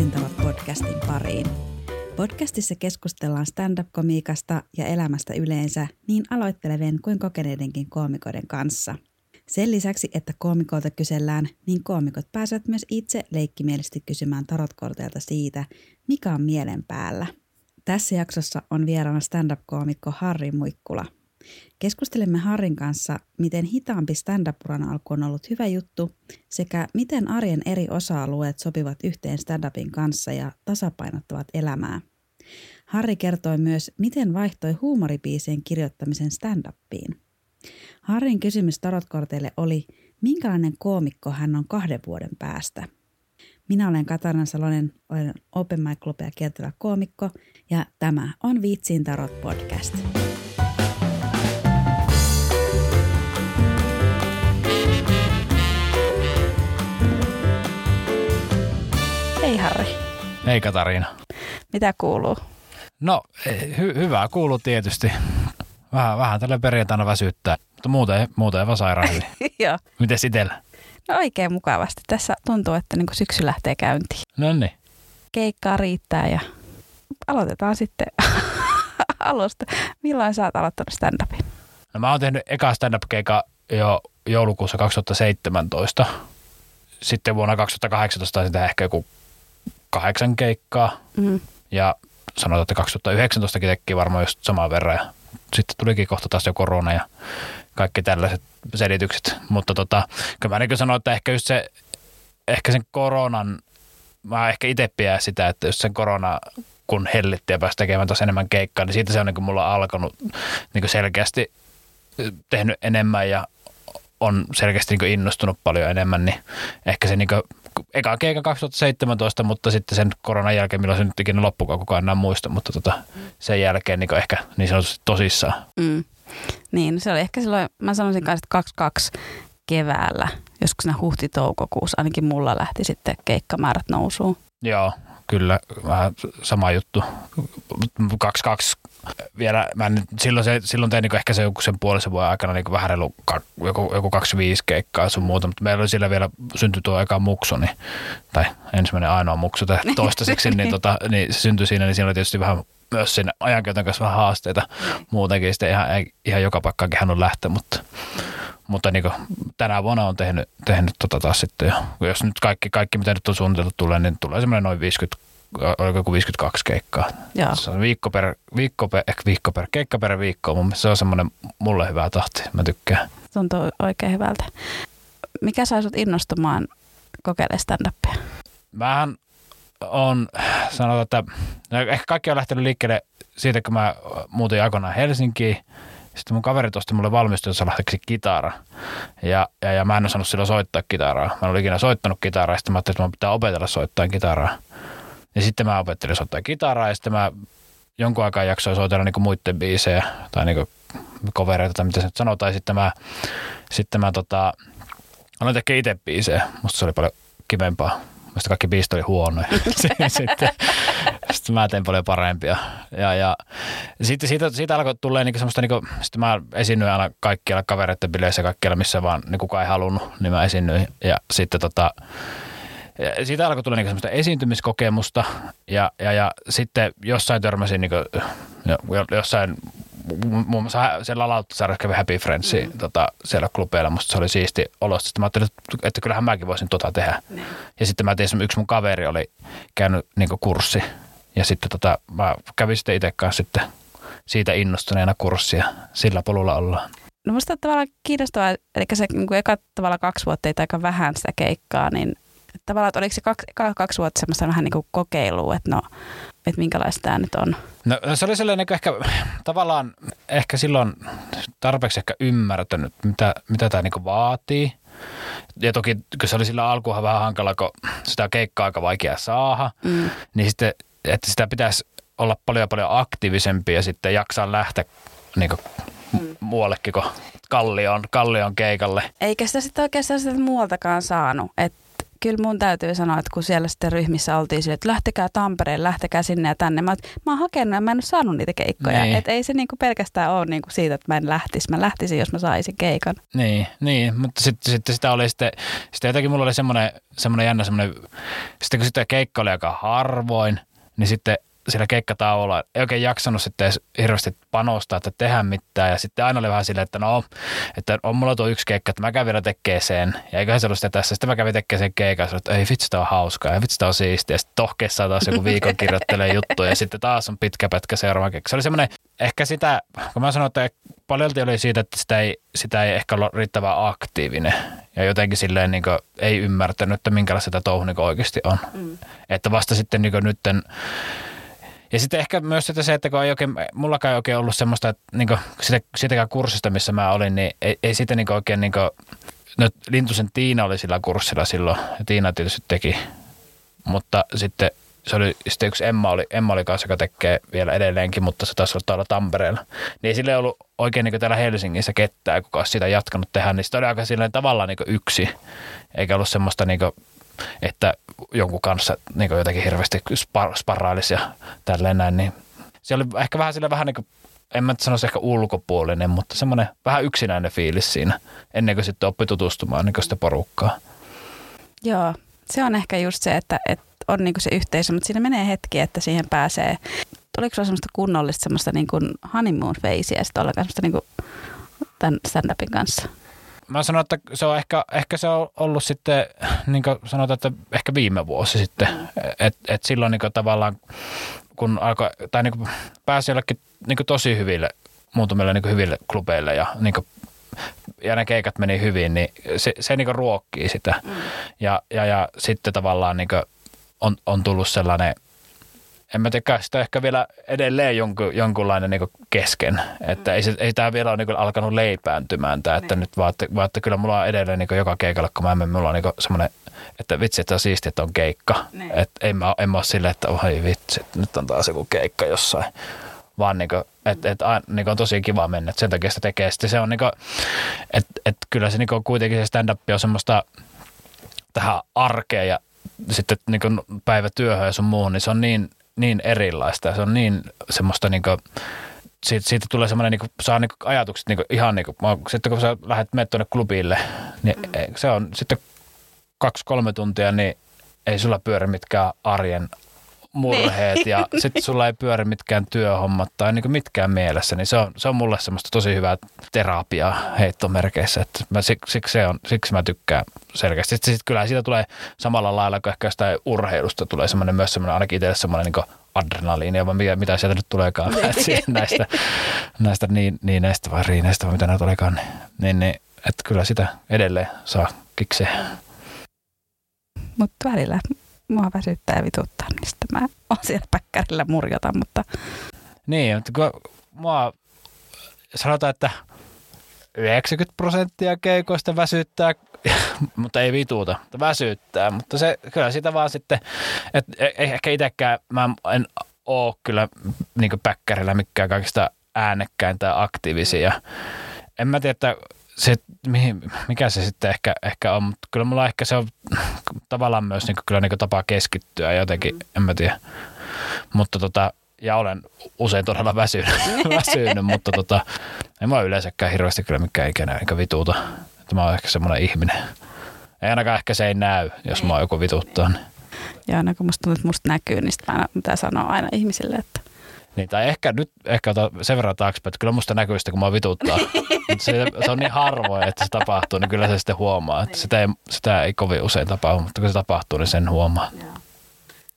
Viitsintalot podcastin pariin. Podcastissa keskustellaan stand-up-komiikasta ja elämästä yleensä niin aloittelevien kuin kokeneidenkin koomikoiden kanssa. Sen lisäksi, että koomikolta kysellään, niin koomikot pääsevät myös itse leikkimielisesti kysymään tarotkorteilta siitä, mikä on mielen päällä. Tässä jaksossa on vieraana stand-up-koomikko Harri Muikkula – Keskustelemme Harrin kanssa, miten hitaampi stand-up-uran alku on ollut hyvä juttu sekä miten arjen eri osa-alueet sopivat yhteen stand-upin kanssa ja tasapainottavat elämää. Harri kertoi myös, miten vaihtoi huumoripiisien kirjoittamisen stand-upiin. Harrin kysymys tarotkorteille oli, minkälainen koomikko hän on kahden vuoden päästä. Minä olen Katarina Salonen, olen Open Mic Clubia kiertävä koomikko ja tämä on Viitsiin Tarot podcast. Hei Katariina. Mitä kuuluu? No hy- hyvää kuuluu tietysti. Vähän, vähän tällä perjantaina väsyttää, mutta muuten, muuten aivan sairaan hyvin. Joo. Miten itsellä? No oikein mukavasti. Tässä tuntuu, että niin syksy lähtee käyntiin. No niin. Keikkaa riittää ja aloitetaan sitten alusta. Milloin sä oot aloittanut stand-upin? No mä oon tehnyt eka stand-up-keikka jo joulukuussa 2017. Sitten vuonna 2018 taisin tehdä ehkä joku kahdeksan keikkaa. Mm. Ja sanotaan, että 2019 teki varmaan just saman verran. Ja sitten tulikin kohta taas jo korona ja kaikki tällaiset selitykset. Mutta tota, kyllä mä niin sanoin, että ehkä just se, ehkä sen koronan, mä ehkä itse pidän sitä, että jos sen korona kun hellitti ja pääsi tekemään taas enemmän keikkaa, niin siitä se on niin mulla alkanut niin selkeästi tehnyt enemmän ja on selkeästi niin innostunut paljon enemmän, niin ehkä se niin eka keikka 2017, mutta sitten sen koronan jälkeen, milloin se nyt ikinä loppukaan kukaan enää muista, mutta tota, sen jälkeen niin ehkä niin sanotusti tosissaan. Mm. Niin, se oli ehkä silloin, mä sanoisin kanssa, että 22 keväällä, joskus siinä huhti-toukokuussa, ainakin mulla lähti sitten keikkamäärät nousuun. Joo, kyllä vähän sama juttu. 22 vielä, mä en, silloin, se, silloin tein niin ehkä se joku sen puolisen vuoden aikana niin vähän reilu joku, joku 25 keikkaa sun muuta, mutta meillä oli siellä vielä syntyi tuo eka muksu, niin, tai ensimmäinen ainoa muksu toistaiseksi, niin, tota, niin se syntyi siinä, niin siinä oli tietysti vähän myös siinä ajankäytön kanssa vähän haasteita muutenkin, sitten ihan, ihan joka paikkaan on lähteä, mutta mutta niin tänä vuonna on tehnyt, tehnyt tota taas sitten jo. Jos nyt kaikki, kaikki mitä nyt on suunniteltu tulee, niin tulee semmoinen noin 50 oliko joku 52 keikkaa. Joo. Se on viikko per, viikko per, ehkä viikko per, keikka per viikko. Mun se on semmoinen mulle hyvä tahti. Mä tykkään. Tuntuu oikein hyvältä. Mikä sai sut innostumaan kokeilemaan stand-upia? Mähän on, sanotaan, että no ehkä kaikki on lähtenyt liikkeelle siitä, kun mä muutin aikoinaan Helsinkiin. Sitten mun kaverit osti mulle valmistuessa lähteeksi kitara. Ja, ja, ja, mä en osannut silloin soittaa kitaraa. Mä en ollut ikinä soittanut kitaraa, sitten mä ajattelin, että mä pitää opetella soittaa kitaraa. Ja sitten mä opettelin soittaa kitaraa ja sitten mä jonkun aikaa jaksoin soitella niinku muiden biisejä tai niinku kovereita tai mitä se nyt sanotaan. Ja sitten mä, sitten mä tota, aloin tekemään itse biisejä. Musta se oli paljon kivempaa. Musta kaikki biisit oli huonoja. sitten, sitten mä tein paljon parempia. Ja, ja sitten siitä, siitä alkoi tulee niinku semmoista, niinku, sitten mä esiinnyin aina kaikkialla kavereiden bileissä kaikkialla, missä vaan niin kukaan ei halunnut, niin mä esiinnyin. Ja sitten tota, ja siitä alkoi tulla niinku semmoista esiintymiskokemusta ja, ja, ja sitten jossain törmäsin niinku, jossain muun muassa siellä Lauttasaaressa kävi Happy Friendsi mm. tota, siellä klubeilla. Musta se oli siisti olosta. Sitten mä ajattelin, että, että kyllähän mäkin voisin tota tehdä. Mm. Ja sitten mä tein, yksi mun kaveri oli käynyt niin kurssi. Ja sitten tota, mä kävin sitten itse kanssa sitten siitä innostuneena kurssia. Sillä polulla ollaan. No musta on tavallaan kiinnostavaa, eli se niin kuin eka tavalla kaksi vuotta ei aika vähän sitä keikkaa, niin tavallaan, että oliko se kaksi, kaksi vuotta semmoista vähän niin kuin kokeilua, että no, että minkälaista tämä nyt on? No se oli sellainen niin ehkä tavallaan ehkä silloin tarpeeksi ehkä ymmärtänyt, mitä, mitä tämä niin vaatii. Ja toki, kun se oli sillä alkuun vähän hankala, kun sitä keikkaa aika vaikea saada, mm. niin sitten, että sitä pitäisi olla paljon paljon aktiivisempi ja sitten jaksaa lähteä niin kuin mm. muuallekin kuin kallion, kallion keikalle. Eikä sitä sitten oikeastaan sitä muualtakaan saanut. Että kyllä mun täytyy sanoa, että kun siellä sitten ryhmissä oltiin sille, että lähtekää Tampereen, lähtekää sinne ja tänne. Mä, mä oon hakenut ja mä en ole saanut niitä keikkoja. Niin. Että ei se niinku pelkästään ole niinku siitä, että mä en lähtisi. Mä lähtisin, jos mä saisin keikan. Niin, niin mutta sitten sit sitä oli sitten, sitten jotenkin mulla oli semmoinen, semmoinen jännä semmoinen, sitten kun sitä keikka oli aika harvoin, niin sitten siellä keikkatauolla ei oikein jaksanut sitten edes hirveästi panostaa, että tehdä mitään. Ja sitten aina oli vähän silleen, että no, että on mulla tuo yksi keikka, että mä kävin vielä tekee sen. Ja eiköhän se ollut sitä tässä. Sitten mä kävin tekemään sen keikan, ja että ei vitsi, tämä on hauskaa, ja vitsi, tämä on siistiä. Ja sitten tohkeessa taas joku viikon kirjoittelee juttuja, ja sitten taas on pitkä pätkä seuraava keikka. Se oli semmoinen, ehkä sitä, kun mä sanoin, että paljolti oli siitä, että sitä ei, sitä ei ehkä ollut riittävän aktiivinen. Ja jotenkin silleen niin ei ymmärtänyt, että minkälaista sitä touhu niin oikeasti on. Mm. Että vasta sitten niin nytten ja sitten ehkä myös että se, että kun ei oikein, mullakaan ei oikein ollut semmoista, että niin sitä, sitäkään kurssista, missä mä olin, niin ei, ei sitä niin oikein, niin kuin, no Lintusen Tiina oli sillä kurssilla silloin, ja Tiina tietysti teki, mutta sitten se oli sitten yksi Emma oli, Emma oli kanssa, joka tekee vielä edelleenkin, mutta se taisi olla Tampereella. Niin ei sille ollut oikein niin täällä Helsingissä ketään, kuka olisi sitä jatkanut tehdä, niin se oli aika silleen tavallaan niin yksi, eikä ollut semmoista niin että jonkun kanssa niin jotenkin hirveästi spar, sparrailisi ja tälleen näin, niin se oli ehkä vähän sille vähän niin kuin, en mä sanoisi ehkä ulkopuolinen, mutta semmoinen vähän yksinäinen fiilis siinä, ennen kuin sitten oppi tutustumaan niin sitä porukkaa. Joo, se on ehkä just se, että, että on niin se yhteisö, mutta siinä menee hetki, että siihen pääsee. Oliko se semmoista kunnollista semmoista niin kuin honeymoon ja sitten ollenkaan semmoista niin kuin tämän stand-upin kanssa? Mä sanon, että se on ehkä, ehkä se on ollut sitten, niin kuin sanotaan, että ehkä viime vuosi sitten. Että et silloin niin tavallaan, kun alkoi, tai niin pääsi jollekin niin tosi hyville, muutamille niin hyville klubeille ja niin kuin, ja ne keikat meni hyvin, niin se, se niin ruokkii sitä. Mm. Ja, ja, ja sitten tavallaan niin on, on tullut sellainen – en mä tiedä, sitä ehkä vielä edelleen jonkun, jonkunlainen niin kesken. Että mm. ei, se, ei tämä vielä ole niin alkanut leipääntymään, tämä, että niin. nyt vaan että, vaan, että kyllä mulla on edelleen niin joka keikalla, kun mä menen, mulla on niin semmoinen, että vitsi, että on siistiä, että on keikka. Niin. Että en mä, en mä ole silleen, että oi vitsi, nyt on taas joku keikka jossain. Vaan niin kuin, että, että, niin on tosi kiva mennä, että sen takia sitä tekee. Sitten se on niin kuin, että, että kyllä se niin kuitenkin se stand-up on semmoista tähän arkeen ja sitten niin päivätyöhön ja sun muuhun, niin se on niin niin erilaista ja se on niin semmoista niin kuin, siitä, siitä tulee semmoinen, niin kuin, saa niin kuin ajatukset niin kuin, ihan niin kuin, sitten kun sä lähdet menet tuonne klubille, niin mm. se on sitten kaksi-kolme tuntia, niin ei sulla pyöri mitkään arjen murheet niin. ja sitten sulla ei pyöri mitkään työhommat tai niin mitkään mielessä, niin se on, se on mulle semmoista tosi hyvää terapiaa heittomerkeissä. Että mä, siksi, se on, siksi mä tykkään selkeästi. Sitten sit kyllä siitä tulee samalla lailla kuin ehkä jostain urheilusta tulee semmoinen myös semmoinen, ainakin itselle semmoinen niin adrenaliini, vai mitä, mitä sieltä nyt tuleekaan niin. näistä, näistä niin, niin näistä vai riineistä vai mitä näitä tuleekaan. Niin, niin, niin että kyllä sitä edelleen saa kikseä. Mutta välillä mua väsyttää ja vituttaa, niin sitten mä oon siellä päkkärillä murjota, mutta... Niin, mutta kun mua sanotaan, että 90 prosenttia keikoista väsyttää, mutta ei vituuta, mutta väsyttää. Mutta se kyllä sitä vaan sitten, että e, e, ehkä itsekään mä en oo kyllä niin päkkärillä mikään kaikista äänekkäin tai aktiivisia. En mä tiedä, että se, mikä se sitten ehkä, ehkä on, mutta kyllä mulla ehkä se on tavallaan myös niin kyllä niin tapa keskittyä jotenkin, mm. en mä tiedä. Mutta tota, ja olen usein todella väsynyt, väsynyt mutta tota, en mä yleensäkään hirveästi kyllä mikään ikinä eikä vituuta. Että mä oon ehkä semmoinen ihminen. Ei ainakaan ehkä se ei näy, jos mä oon joku vituttaa. Niin. Ja aina kun musta tuntuu, että musta näkyy, niin sitten mä pitää sanoa aina ihmisille, että niin, tai ehkä nyt ehkä ota sen verran taaksepäin, että kyllä musta näkyy sitä, kun mä vituttaa. Mutta se, se, on niin harvoin, että se tapahtuu, niin kyllä se sitten huomaa. Että sitä, ei, sitä ei kovin usein tapahdu, mutta kun se tapahtuu, niin sen huomaa. Joo.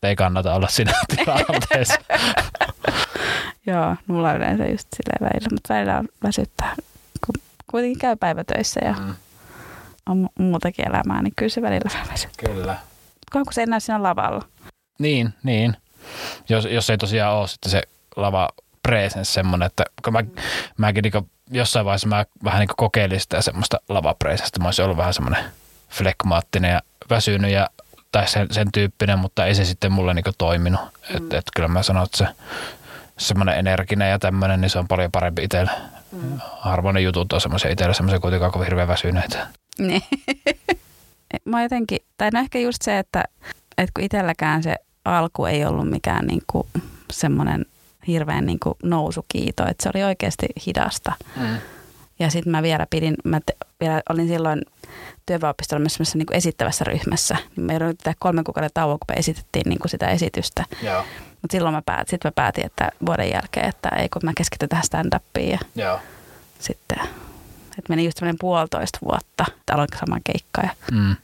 Ei kannata olla siinä tilanteessa. Joo, mulla on yleensä just silleen välillä, mutta välillä on väsyttää, kun kuitenkin käy päivätöissä ja mm. on muutakin elämää, niin kyllä se välillä vähän väsyttää. Kyllä. Kun se ei näy siinä lavalla. Niin, niin. Jos, jos ei tosiaan ole sitten se lava presence semmoinen, että kun mä, mäkin niin jossain vaiheessa mä vähän niin kokeilin sitä semmoista lava presencestä. Mä olisin ollut vähän semmoinen flekmaattinen ja väsynyt ja, tai sen, sen tyyppinen, mutta ei se sitten mulle niin toiminut. Mm. Että et kyllä mä sanon, että se semmoinen energinen ja tämmöinen, niin se on paljon parempi itselle. Mm. Harvoin ne jutut on semmoisia itselle semmoisia kuitenkaan kovin hirveän väsyneitä. Niin. mä jotenkin, tai no ehkä just se, että, että kun itselläkään se alku ei ollut mikään niin kuin semmoinen hirveän niin kuin nousukiito, että se oli oikeasti hidasta. Mm. Ja sitten mä vielä pidin, mä te, vielä olin silloin työväopistolla myös niin kuin esittävässä ryhmässä. Me joudun tehdä kolmen kuukauden tauon, kun me esitettiin niin kuin sitä esitystä. Mutta silloin mä päätin, sit mä päätin, että vuoden jälkeen, että ei kun mä keskityn tähän stand-upiin. Ja Joo. sitten, että meni just semmoinen puolitoista vuotta, että aloin saman keikkaa. Mm.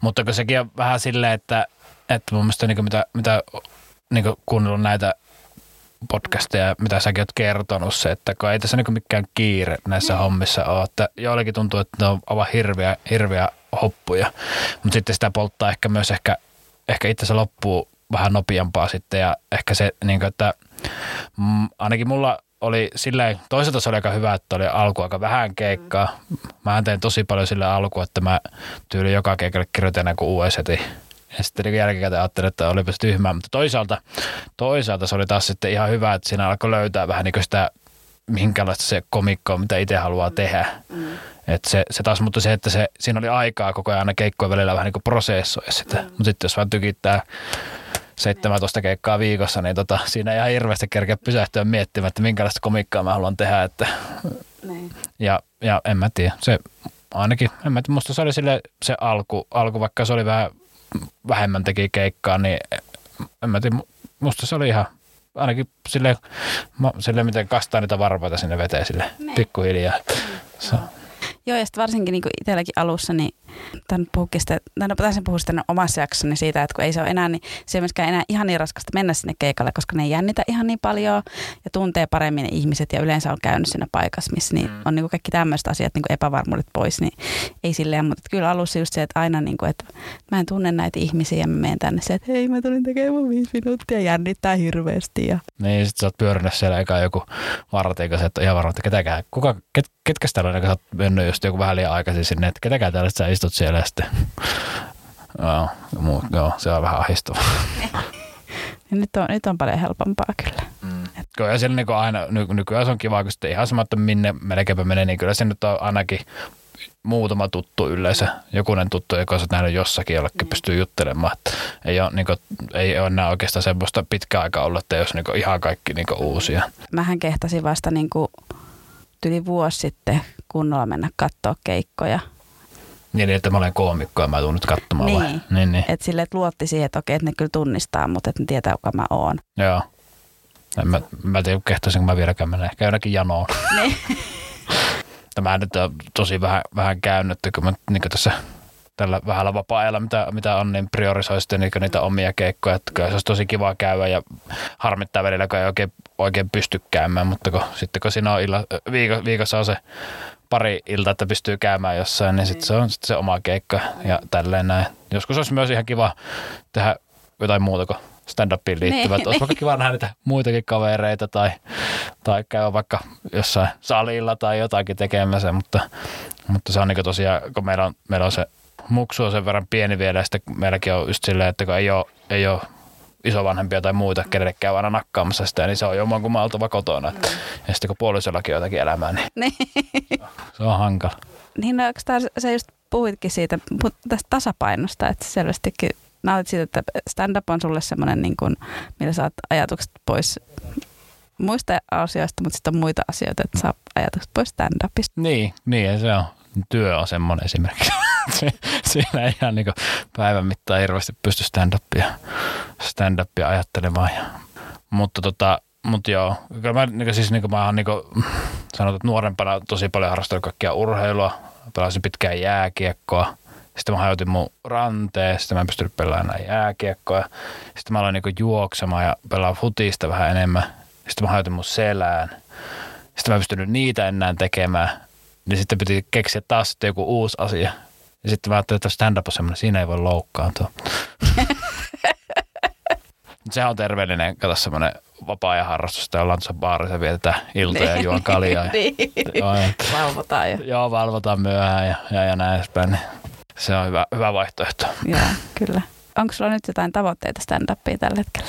Mutta kun sekin on vähän silleen, että, että mun mielestä niin mitä, mitä niin kuunnellut näitä podcasteja, mitä säkin oot kertonut, se, että kun ei tässä niin mikään kiire näissä mm. hommissa ole, että joillekin tuntuu, että ne on aivan hirveä, hirveä hoppuja, mutta sitten sitä polttaa ehkä myös ehkä, ehkä itse se loppuu vähän nopeampaa sitten ja ehkä se, niin kuin, että mm, ainakin mulla oli silleen, toisaalta se oli aika hyvä, että oli alku aika vähän keikkaa. Mä tein tosi paljon sille alku, että mä tyyli joka keikalle kirjoitin kuin US heti ja sitten niin jälkikäteen ajattelin, että olipas tyhmää, mutta toisaalta, toisaalta se oli taas sitten ihan hyvä, että siinä alkoi löytää vähän niin sitä, minkälaista se komikko on, mitä itse haluaa mm. tehdä. Mm. Et se, se taas, mutta se, että se, siinä oli aikaa koko ajan aina keikkojen välillä vähän niin kuin prosessoida sitä. Mm. Mutta sitten jos vaan tykittää 17 keikkaa viikossa, niin tota, siinä ei ihan hirveästi kerkeä pysähtyä miettimään, että minkälaista komikkaa mä haluan tehdä. Että, niin. ja, ja en mä tiedä, se ainakin, en mä tiedä, musta se oli sille se alku, alku, vaikka se oli vähän vähemmän teki keikkaa, niin en mä tiedä, musta se oli ihan ainakin sille, sille miten kastaa niitä varpaita sinne veteen sille pikkuhiljaa. Se, Joo, ja sitten varsinkin niin itselläkin alussa, niin tämän puhukin sitten, tämän taisin puhua sitten omassa jaksossani siitä, että kun ei se ole enää, niin se ei myöskään enää ihan niin raskasta mennä sinne keikalle, koska ne ei jännitä ihan niin paljon ja tuntee paremmin ne ihmiset ja yleensä on käynyt siinä paikassa, missä niin mm. on niin kuin kaikki tämmöiset asiat, niin kuin epävarmuudet pois, niin ei silleen, mutta kyllä alussa just se, että aina niin kuin, että mä en tunne näitä ihmisiä ja mä menen tänne se, että hei mä tulin tekemään viisi minuuttia, jännittää hirveästi. Ja... Niin, sit sä oot pyörinyt siellä eka joku vartija, että ihan varma, että ketäkään, kuka, ket, ketkä täällä on, kun sä oot mennyt just joku vähän liian aikaisin sinne, että ketäkään täällä sä istut siellä ja sitten, joo, muu, joo se on vähän ahdistavaa. nyt, on, nyt on paljon helpompaa kyllä. Mm. Kyllä siellä niin aina, ny, nykyään se on kiva, kun sitten ihan sama, että minne melkeinpä menee, niin kyllä se nyt on ainakin muutama tuttu yleensä, jokunen tuttu, joka on nähnyt jossakin, jollekin mm. pystyy juttelemaan. Että ei, ole, niin kuin, ei ole enää oikeastaan semmoista pitkää aikaa ollut, että jos niin ihan kaikki niin uusia. Mähän kehtasin vasta niin kuin yli vuosi sitten kunnolla mennä katsoa keikkoja. Niin, että mä olen koomikko ja mä tuun nyt katsomaan niin. vai? Niin, niin. Että sille, että luotti siihen, että okei, että ne kyllä tunnistaa, mutta että ne tietää, kuka mä oon. Joo. En mä, mä tiedä, kehtaisinko mä vieläkään mennä. Ehkä jonnekin janoon. Niin. Tämä nyt on tosi vähän, vähän käynyt, kun mä niin tässä tällä vähällä vapaa-ajalla, mitä, mitä on, niin priorisoi sitten niitä, niitä omia keikkoja. Että kyllä se olisi tosi kiva käydä ja harmittaa välillä, kun ei oikein, oikein pysty käymään, mutta kun, sitten kun siinä on illa, viiko, viikossa on se pari ilta, että pystyy käymään jossain, niin sitten se on sitten se oma keikka ja tälleen näin. Joskus olisi myös ihan kiva tehdä jotain muuta kuin stand-upiin liittyvät. Niin, Olisi vaikka kiva nähdä niitä muitakin kavereita tai, tai käydä vaikka jossain salilla tai jotakin tekemässä, mutta, mutta se on niin tosiaan, kun meillä on, meillä on se muksu on sen verran pieni vielä, ja sitten meilläkin on just silleen, että kun ei ole, ei ole isovanhempia tai muita, kenelle käy aina nakkaamassa sitä, niin se on jomman kumman oltava kotona. Mm. Ja sitten kun puolisollakin on jotakin elämää, niin, niin. se on hankala. Niin, no, se just puhuitkin siitä tästä tasapainosta, että selvästikin nautit siitä, että stand-up on sulle semmoinen, niin kuin, millä saat ajatukset pois muista asioista, mutta sitten on muita asioita, että saa ajatukset pois stand-upista. Niin, niin se on. Työ on semmoinen esimerkiksi. siinä ei ihan niin päivän mittaan hirveästi pysty stand-upia, stand-upia ajattelemaan. Ja, mutta tota, mutta joo, kyllä mä, niin siis niin mä oon niin sanotaan, että nuorempana tosi paljon harrastanut kaikkia urheilua, pelasin pitkään jääkiekkoa, sitten mä hajotin mun ranteen, sitten mä en pystynyt pelaamaan jääkiekkoa. Sitten mä aloin niin juoksemaan ja pelaa futista vähän enemmän. Sitten mä hajotin mun selään. Sitten mä en pystynyt niitä enää tekemään. Niin sitten piti keksiä taas sitten joku uusi asia. Ja sitten mä ajattelin, että stand-up on semmoinen, siinä ei voi loukkaantua. Sehän on terveellinen, kato semmoinen vapaa-ajan harrastus, että ollaan tuossa baarissa vietetään iltoja ja juon kaljaa. niin. joo, valvotaan jo. Joo, valvotaan myöhään ja, ja, ja näin edespäin. Niin se on hyvä, hyvä vaihtoehto. Joo, kyllä. Onko sulla nyt jotain tavoitteita stand-upia tällä hetkellä?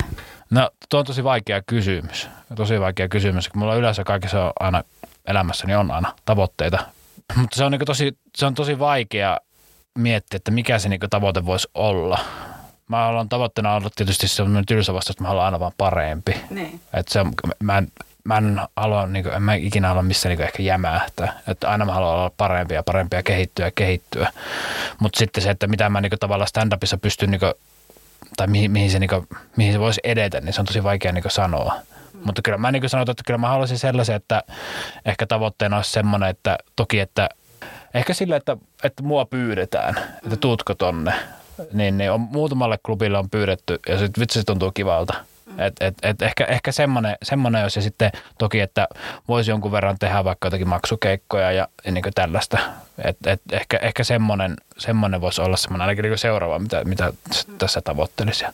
No, tuo on tosi vaikea kysymys. Tosi vaikea kysymys. Mulla yleensä kaikessa on aina elämässäni on aina tavoitteita. Mutta se on, niin tosi, se on tosi vaikea miettiä, että mikä se niinku tavoite voisi olla. Mä haluan tavoitteena olla tietysti semmoinen tylsä vastaus, että mä haluan aina vaan parempi. Niin. Että se on, mä en, mä en halua, niin kuin, en mä ikinä halua missään niin ehkä jämähtää. Että aina mä haluan olla parempi ja parempi ja kehittyä ja kehittyä. Mutta sitten se, että mitä mä niin kuin, tavallaan stand-upissa pystyn, niin kuin, tai mihin, mihin, se, niin kuin, mihin se voisi edetä, niin se on tosi vaikea niin kuin, sanoa. Mutta kyllä mä niin sanoin, että kyllä mä haluaisin sellaisen, että ehkä tavoitteena olisi semmoinen, että toki, että ehkä sillä, että, että mua pyydetään, että tuutko tonne, niin, niin on, muutamalle klubille on pyydetty ja sitten vitsi se tuntuu kivalta. Et, et, et ehkä, ehkä semmoinen, semmoinen jos ja sitten toki, että voisi jonkun verran tehdä vaikka jotakin maksukeikkoja ja, ja niin tällaista. Et, et ehkä, ehkä semmoinen, semmoinen voisi olla semmoinen ainakin niin seuraava, mitä, mitä tässä tavoittelisi.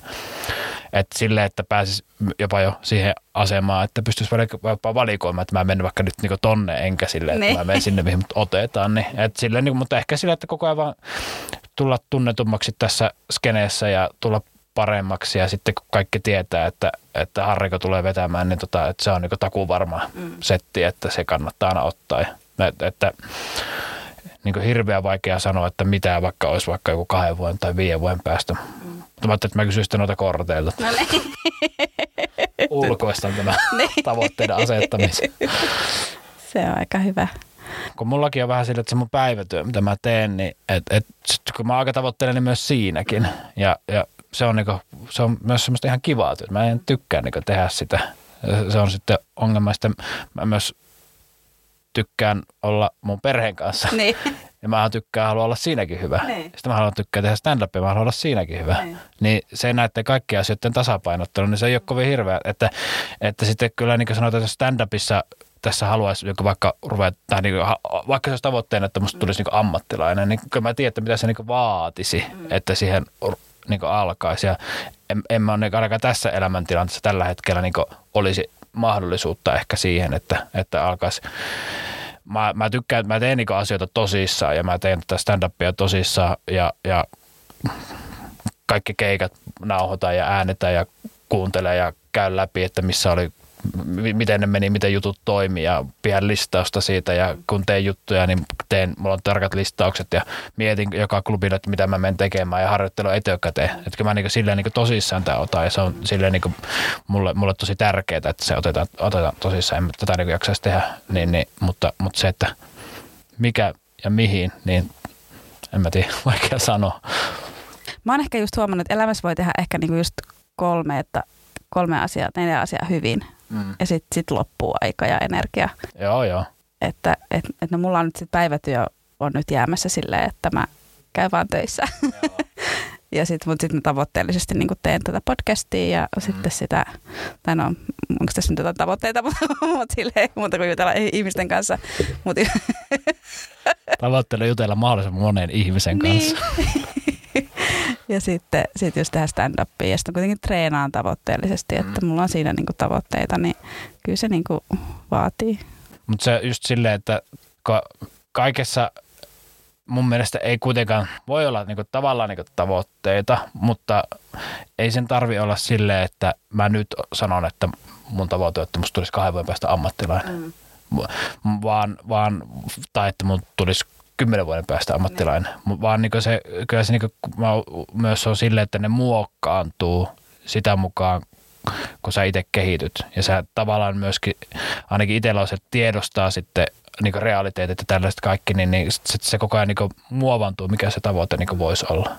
Et sille, että pääsisi jopa jo siihen asemaan, että pystyisi jopa valikoimaan, että mä menen vaikka nyt niin tonne, enkä sille, että ne. mä menen sinne, mihin mut otetaan. Niin, et sille, niin, mutta ehkä sille, että koko ajan vaan tulla tunnetummaksi tässä skeneessä ja tulla paremmaksi ja sitten kun kaikki tietää, että, että Harriko tulee vetämään, niin tota, että se on niin takuvarma mm. setti, että se kannattaa aina ottaa. Ja, että, että niin hirveän vaikea sanoa, että mitä vaikka olisi vaikka joku kahden vuoden tai viiden vuoden päästä. Mutta mä että mä kysyin sitten noita korteilta. No niin. Ulkoistan tämä niin. tavoitteiden asettamisen. Se on aika hyvä. Kun mullakin on vähän sillä, että se mun päivätyö, mitä mä teen, niin et, et, sit, kun mä aika tavoittelen, niin myös siinäkin. Ja, ja se on, niinku, se on myös semmoista ihan kivaa työtä. Mä en tykkää niinku tehdä sitä. Se on sitten ongelma. Sitten mä myös tykkään olla mun perheen kanssa. Niin. Ja mä tykkään haluaa olla siinäkin hyvä. Niin. Sitten mä haluan tykkää tehdä stand-upia, mä haluan olla siinäkin hyvä. Niin, niin se näette kaikkia asioiden tasapainottelu, niin se ei ole kovin hirveä. Että, että sitten kyllä niin kuin sanotaan, että stand-upissa tässä haluaisi joku vaikka ruveta, tai niin kuin, vaikka se olisi tavoitteena, että musta tulisi niin ammattilainen, niin kyllä mä tiedän, että mitä se niin vaatisi, mm. että siihen niin alkaisi. Ja en, en mä ole niin ainakaan tässä elämäntilanteessa tällä hetkellä niin olisi mahdollisuutta ehkä siihen, että, että alkaisi. Mä, mä tykkään, mä teen niin asioita tosissaan ja mä teen tätä stand-upia tosissaan ja, ja kaikki keikat nauhoitan ja äänetään ja kuuntelen ja käyn läpi, että missä oli miten ne meni, miten jutut toimii ja pidän listausta siitä ja kun teen juttuja, niin teen, mulla on tarkat listaukset ja mietin joka klubilla, että mitä mä menen tekemään ja harjoittelu etukäteen. Että mä niin silleen niin tosissaan tämä otan ja se on silleen niin mulle, mulle tosi tärkeää, että se otetaan, otetaan tosissaan, en tätä niin jaksaisi tehdä, niin, niin, mutta, mutta se, että mikä ja mihin, niin en mä tiedä, vaikea sanoa. Mä oon ehkä just huomannut, että elämässä voi tehdä ehkä niinku just kolme, että kolme asiaa, neljä asiaa hyvin mm. ja sitten sit loppuu aika ja energia. Joo, joo. Että et, et no mulla on nyt sit päivätyö on nyt jäämässä silleen, että mä käyn vaan töissä. ja sitten mut sit mä tavoitteellisesti niin teen tätä podcastia ja mm. sitten sitä, tai no onko tässä nyt jotain tavoitteita, mutta, mutta silleen muuta kuin jutella ihmisten kanssa. Mut, Tavoittelu jutella mahdollisimman monen ihmisen niin. kanssa. Niin. ja sitten sit jos tehdään stand-upia ja sitten kuitenkin treenaan tavoitteellisesti, että mm. mulla on siinä niinku tavoitteita, niin kyllä se niinku vaatii. Mutta se just silleen, että ka- kaikessa mun mielestä ei kuitenkaan voi olla niinku tavallaan niinku tavoitteita, mutta ei sen tarvi olla silleen, että mä nyt sanon, että mun tavoite on, että musta tulisi kahden vuoden päästä ammattilainen. Mm. Vaan, vaan, tai että mun tulisi kymmenen vuoden päästä ammattilainen. Ne. Vaan niin se, kyllä se niin myös on silleen, että ne muokkaantuu sitä mukaan, kun sä itse kehityt. Ja sä tavallaan myöskin, ainakin itsellä on se, tiedostaa sitten niin realiteetit ja tällaiset kaikki, niin, niin sit se koko ajan niin muovantuu, mikä se tavoite niin voisi olla.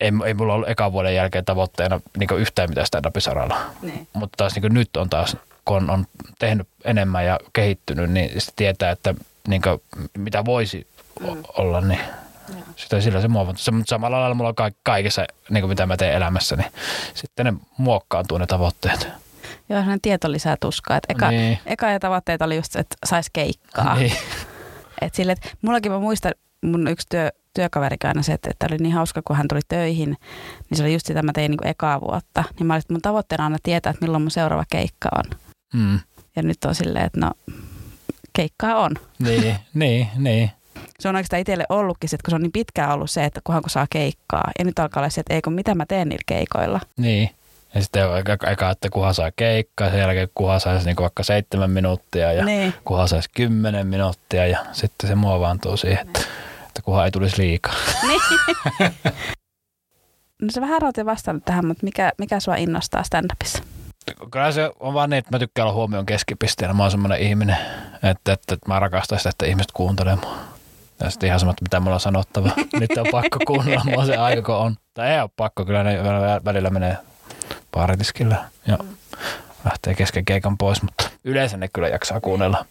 Ei, ei mulla ollut ekan vuoden jälkeen tavoitteena niin yhtään mitään stand saralla niin. Mutta taas niin nyt on taas, kun on, on tehnyt enemmän ja kehittynyt, niin sitten tietää, että niin kuin, mitä voisi mm. olla, niin ja. sitä sillä se muovantuu. Mutta samalla lailla mulla on kaikessa, niin kuin mitä mä teen elämässä, niin sitten ne muokkaantuu ne tavoitteet. Joo, sellainen tieto lisää tuskaa. Et eka, niin. eka ja tavoitteet oli just se, että saisi keikkaa. Niin. Et sille, että mullakin mä muistan, mun yksi työ, työkaveri aina se, että, että oli niin hauska, kun hän tuli töihin, niin se oli just sitä, mä tein niin ekaa vuotta. Niin mä olin, että mun tavoitteena aina tietää, että milloin mun seuraava keikka on. Mm. Ja nyt on silleen, että no, keikkaa on. Niin, niin, niin se on oikeastaan itselle ollutkin, että kun se on niin pitkään ollut se, että kunhan kun saa keikkaa. Ja nyt alkaa olla se, että eikö mitä mä teen niillä keikoilla. Niin. Ja sitten aika, että kunhan saa keikkaa, sen jälkeen kunhan saisi niin vaikka seitsemän minuuttia ja niin. kunhan saisi kymmenen minuuttia ja sitten se muovaantuu siihen, että, että kunhan ei tulisi liikaa. Niin. no se vähän rautin vastannut tähän, mutta mikä, mikä sua innostaa stand-upissa? Kyllä se on vaan niin, että mä tykkään olla huomion keskipisteenä. Mä oon semmoinen ihminen, että, että, että mä rakastan sitä, että ihmiset kuuntelee mua. Sitten ihan sama, että mitä mulla on sanottava. Nyt on pakko kuunnella mua se aika, kun on. Tai ei ole pakko, kyllä ne välillä menee baaritiskillä ja lähtee kesken keikan pois, mutta yleensä ne kyllä jaksaa kuunnella.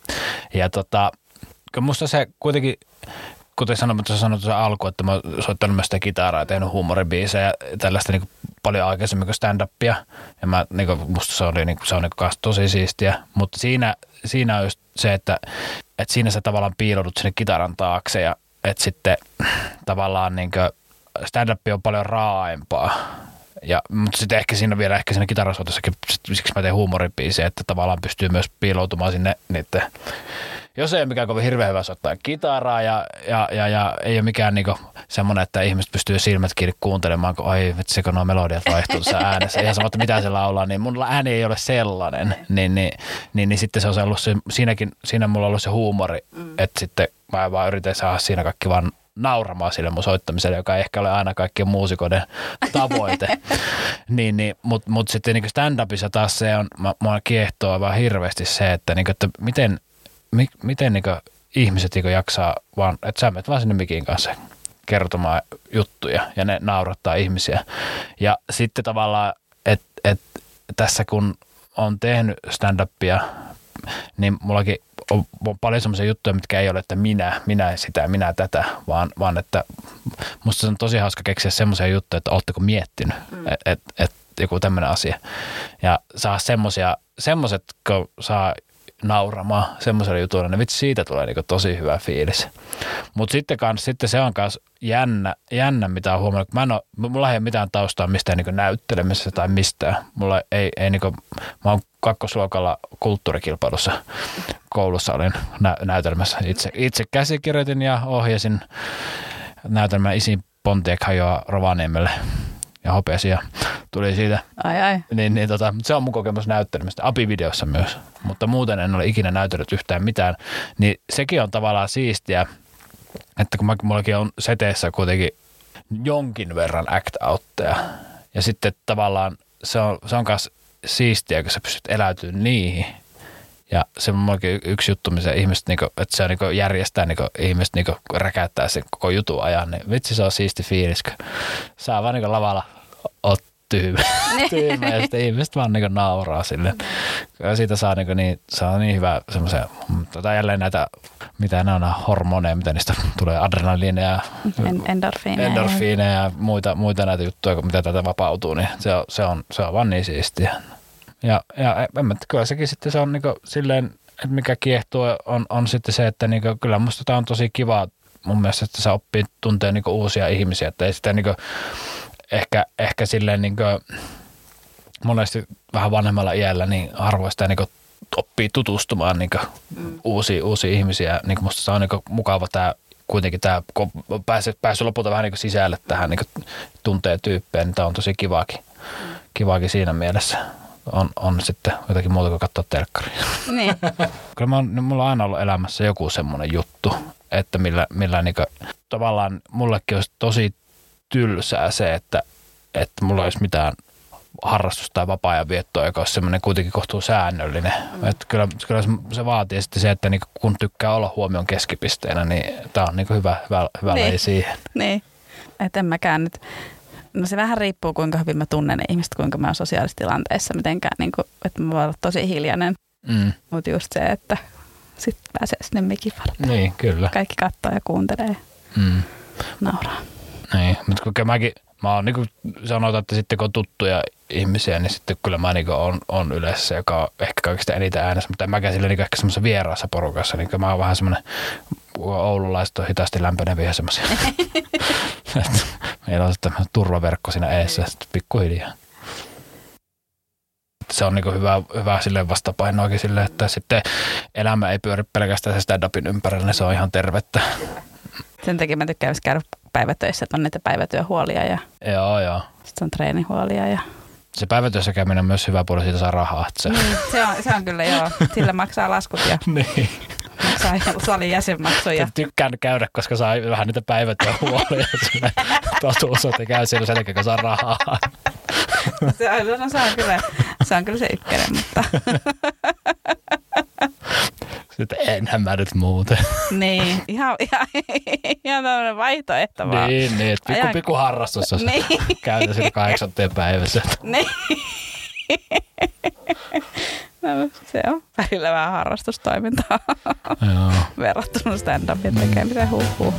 Ja tota, kyllä musta se kuitenkin, kuten sanoin, mutta sanoin tuossa alku, että mä oon soittanut myös sitä kitaraa ja tehnyt huumoribiisejä ja tällaista niin paljon aikaisemmin kuin stand-upia. Ja mä, niin kuin, musta se, oli, niin kuin, se on niin kuin, tosi siistiä, mutta siinä, siinä on just se, että, että siinä sä tavallaan piiloudut sinne kitaran taakse ja että sitten tavallaan niin stand-up on paljon raaempaa ja, mutta sitten ehkä siinä vielä ehkä siinä kitarasoitussakin, siksi mä teen huumoribiisiä, että tavallaan pystyy myös piiloutumaan sinne niiden, jos ei ole mikään kovin hirveän hyvä soittaa kitaraa ja, ja, ja, ja ei ole mikään niinku semmoinen, että ihmiset pystyy silmät kiinni kuuntelemaan, kun ai vitsi, kun nuo melodiat vaihtuu tässä äänessä. Ihan sama, että mitä se laulaa, niin mun ääni ei ole sellainen. Niin, niin, niin, niin sitten se on ollut se, siinäkin, siinä mulla on ollut se huumori, mm. että sitten mä vaan yritän saada siinä kaikki vaan nauramaan sille mun soittamiselle, joka ei ehkä ole aina kaikkien muusikoiden tavoite. niin, niin, Mutta mut sitten niin stand-upissa taas se on, mä kiehtoo vaan hirveästi se, että, niin kuin, että miten, mi, miten niin kuin ihmiset niin kuin jaksaa vaan, että sä menet vaan sinne mikin kanssa kertomaan juttuja ja ne naurattaa ihmisiä. Ja sitten tavallaan, että et, tässä kun on tehnyt stand-upia, niin mullakin on, on paljon semmoisia juttuja, mitkä ei ole, että minä, minä sitä, minä tätä, vaan, vaan että musta se on tosi hauska keksiä semmoisia juttuja, että oletteko miettinyt, mm. että et, et, joku tämmöinen asia. Ja saa semmoisia, semmoiset, kun saa nauramaan semmoisella jutulla, niin vitsi siitä tulee niinku tosi hyvä fiilis. Mutta sitten, kans, sitten se on myös jännä, jännä, mitä on huomannut. Mä en ole, mulla ei ole mitään taustaa mistään niinku näyttelemisessä tai mistään. Mulla ei, ei niinku, mä oon kakkosluokalla kulttuurikilpailussa koulussa olin nä- näytelmässä. Itse, itse käsikirjoitin ja ohjasin näytelmän Isin Pontiac hajoaa Rovaniemelle ja hopeasia tuli siitä. Ai ai. Niin, niin tota, se on mun kokemus näyttelemistä, apivideossa myös, mutta muuten en ole ikinä näytellyt yhtään mitään. Niin sekin on tavallaan siistiä, että kun mä, mullakin on seteessä kuitenkin jonkin verran act-outteja ja sitten tavallaan se on, se on myös siistiä, kun sä pystyt eläytymään niihin. Ja se on mullakin yksi juttu, missä ihmiset, niinku, että se niinku järjestää niinku, ihmiset niinku, räkäyttää sen koko jutun ajan, niin vitsi se on siisti fiilis, kun saa vaan niinku lavalla ot tyhmä, tyhmä ja sitten ihmiset vaan niinku nauraa sille. Ja siitä saa niinku niin, saa niin hyvä semmoisen, tota jälleen näitä, mitä nämä on hormoneja, mitä niistä tulee, adrenaliineja, endorfiineja, endorfiineja ja muita, muita näitä juttuja, mitä tätä vapautuu, niin se on, se on, se on vaan niin siistiä. Ja, ja en mä, kyllä sekin sitten se on niinku silleen, että mikä kiehtoo on, on sitten se, että niinku, kyllä musta tämä on tosi kiva mun mielestä, että sä oppii tuntee niinku uusia ihmisiä, että ei sitä niinku, ehkä, ehkä silleen niin kuin, monesti vähän vanhemmalla iällä niin harvoista niin oppii tutustumaan niin mm. uusiin, uusiin ihmisiä. Niin musta se on niin mukava tämä kuitenkin tämä, kun päässyt, päässyt lopulta vähän niin sisälle tähän niin tuntee tyyppejä, niin tämä on tosi kivaakin, mm. kivaakin siinä mielessä. On, on sitten jotakin muuta kuin katsoa telkkaria. Niin. Kyllä mä on, mulla on aina ollut elämässä joku semmoinen juttu, että millä, millä niin kuin, tavallaan mullekin olisi tosi tylsää se, että, että mulla olisi mitään harrastusta tai vapaa-ajan viettoa, joka olisi semmoinen kuitenkin kohtuu säännöllinen. Mm. Että kyllä, kyllä se vaatii sitten se, että niinku, kun tykkää olla huomion keskipisteenä, niin tämä on niinku hyvä, hyvä, hyvä niin. lei siihen. Niin, että en mäkään nyt No se vähän riippuu, kuinka hyvin mä tunnen ihmistä, kuinka mä oon sosiaalisessa tilanteessa, mitenkään, niin kuin, että mä voin olla tosi hiljainen. Mm. Mutta just se, että sitten pääsee sinne mikin Niin, kyllä. Kaikki katsoo ja kuuntelee. Mm. Nauraa. Niin, mutta kun mäkin, mä oon niin sanotaan, että sitten kun on tuttuja ihmisiä, niin sitten kyllä mä niin on, on yleensä, joka on ehkä kaikista eniten äänessä, mutta en mäkään sillä niin ehkä semmoisessa vieraassa porukassa, niin mä oon vähän semmoinen, oululaiset on hitaasti lämpeneviä semmoisia. Meillä on sitten turvaverkko siinä eessä, sitten pikkuhiljaa. Se on niin hyvä, hyvä sille vastapainoakin sille, että sitten elämä ei pyöri pelkästään se stand-upin ympärillä, niin se on ihan tervettä. Sen takia mä tykkään käydä päivätöissä, että on niitä päivätyöhuolia ja joo, joo. sitten on treenihuolia. Ja... Se päivätyössä käyminen on myös hyvä puoli, siitä saa rahaa. Se... Niin, se, on, se on kyllä joo. Sillä maksaa laskut ja niin. sai salin jäsenmaksuja. Tykkään käydä, koska saa vähän niitä päivätyöhuolia. Totuus on, että käy siellä sen jälkeen, kun saa rahaa. Se on, no, se on, kyllä, se on kyllä se ykkönen, mutta... Sitten enhän mä nyt muuten. Niin, ihan, ihan, ihan tämmöinen vaihtoehto vaan. Niin, niin, että pikku, Ajan- pikku harrastus, jos Niin. käytä siinä kahdeksanteen päivässä. Niin. No, se on välillä vähän harrastustoimintaa Joo. verrattuna stand-upin tekemiseen huuhuu.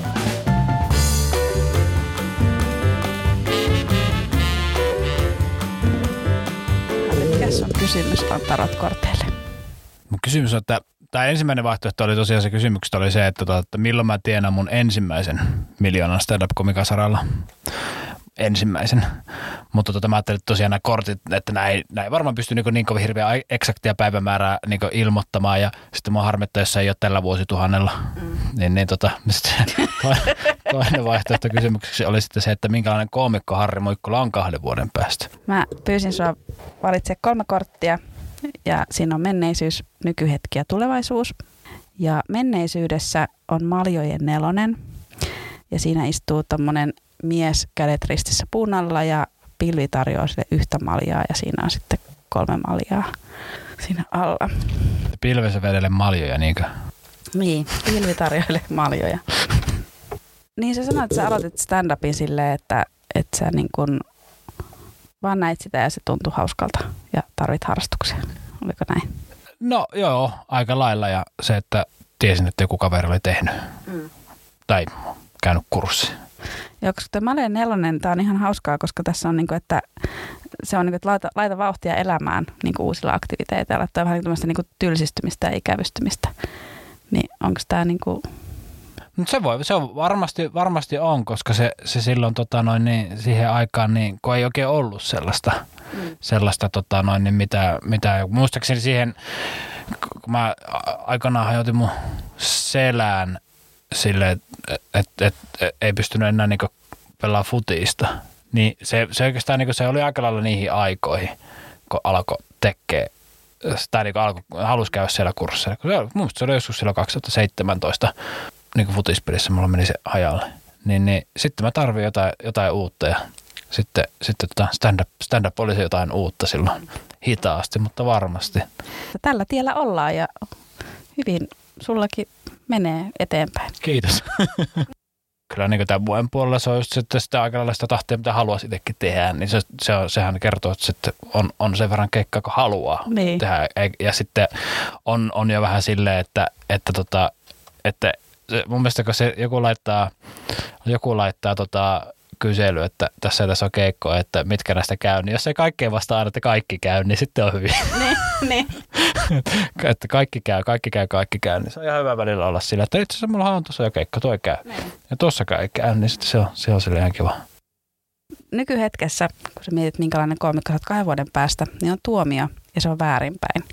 Mikä on kysymys on tarotkorteille? Mun kysymys on, että tämä ensimmäinen vaihtoehto oli tosiaan se kysymys, oli se, että, tota, että milloin mä tienaan mun ensimmäisen miljoonan stand-up-komikasaralla. Ensimmäisen. Mutta tota, mä ajattelin että tosiaan nämä kortit, että nämä ei varmaan pysty niin, niin kovin hirveän ai- eksaktia päivämäärää niin ilmoittamaan. Ja sitten mä harmittaa, jos se ei ole tällä vuosituhannella. Mm. Niin, niin tota, toinen, vaihtoehto kysymykseksi oli sitten se, että minkälainen koomikko Harri Moikkula on kahden vuoden päästä. Mä pyysin sua valitse kolme korttia ja siinä on menneisyys, nykyhetki ja tulevaisuus. Ja menneisyydessä on maljojen nelonen ja siinä istuu tommonen mies kädet ristissä puun alla ja pilvi tarjoaa sille yhtä maljaa ja siinä on sitten kolme maljaa siinä alla. Pilvessä vedelle maljoja, niinkö? Niin, pilvi tarjoilee maljoja. niin sä sanoit, että sä aloitit stand-upin silleen, että, että sä niin kun vaan näit sitä ja se tuntui hauskalta ja tarvit harrastuksia. Oliko näin? No joo, aika lailla ja se, että tiesin, että joku kaveri oli tehnyt Mm. tai käynyt kurssi. Joo, koska tämä Maleen nelonen, tämä on ihan hauskaa, koska tässä on niin kuin, että se on niin kuin, että laita, laita vauhtia elämään niin kuin uusilla aktiviteeteilla. Tämä on vähän tämmöistä niin kuin tylsistymistä ja ikävystymistä. Niin onko tämä niin kuin, Mutta se voi, se on varmasti, varmasti on, koska se, se silloin tota noin, niin, siihen aikaan, niin, kun ei oikein ollut sellaista, mm. sellaista tota noin, niin mitä, mitä, muistaakseni siihen, kun mä aikanaan hajotin mun selään sille, että et, et, et, ei pystynyt enää niin pelaa futiista, niin se, se oikeastaan niin se oli aika lailla niihin aikoihin, kun alkoi tekee tai niin alkoi, halusi käydä siellä kursseilla. Mun mielestä se oli joskus silloin 2017 niin futispelissä mulla meni se hajalle. Niin, niin sitten mä tarvin jotain, jotain uutta ja sitten, sitten tota stand-up, stand-up oli se jotain uutta silloin hitaasti, mutta varmasti. tällä tiellä ollaan ja hyvin sullakin menee eteenpäin. Kiitos. Kyllä niin tämän vuoden puolella se on just sitten sitä aika lailla sitä tahtia, mitä haluaisi itsekin tehdä, niin se, se on, sehän kertoo, että sitten on, on sen verran keikkaa, kun haluaa Niin. tehdä. Ja sitten on, on jo vähän silleen, että, että, tota, että se, mun mielestä kun se joku laittaa, joku laittaa tota, kysely, että tässä tässä on keikkoa, että mitkä näistä käy, niin jos ei kaikkeen vastaa aina, että kaikki käy, niin sitten on hyvin. niin, niin. että kaikki käy, kaikki käy, kaikki käy, niin se on ihan hyvä välillä olla sillä, että itse asiassa mulla on tuossa jo keikka, toi käy. Ja tuossakaan ei käy, niin sitten se on, se on silleen ihan kiva. Nykyhetkessä, kun sä mietit minkälainen koomikko sä kahden vuoden päästä, niin on tuomio ja se on väärinpäin.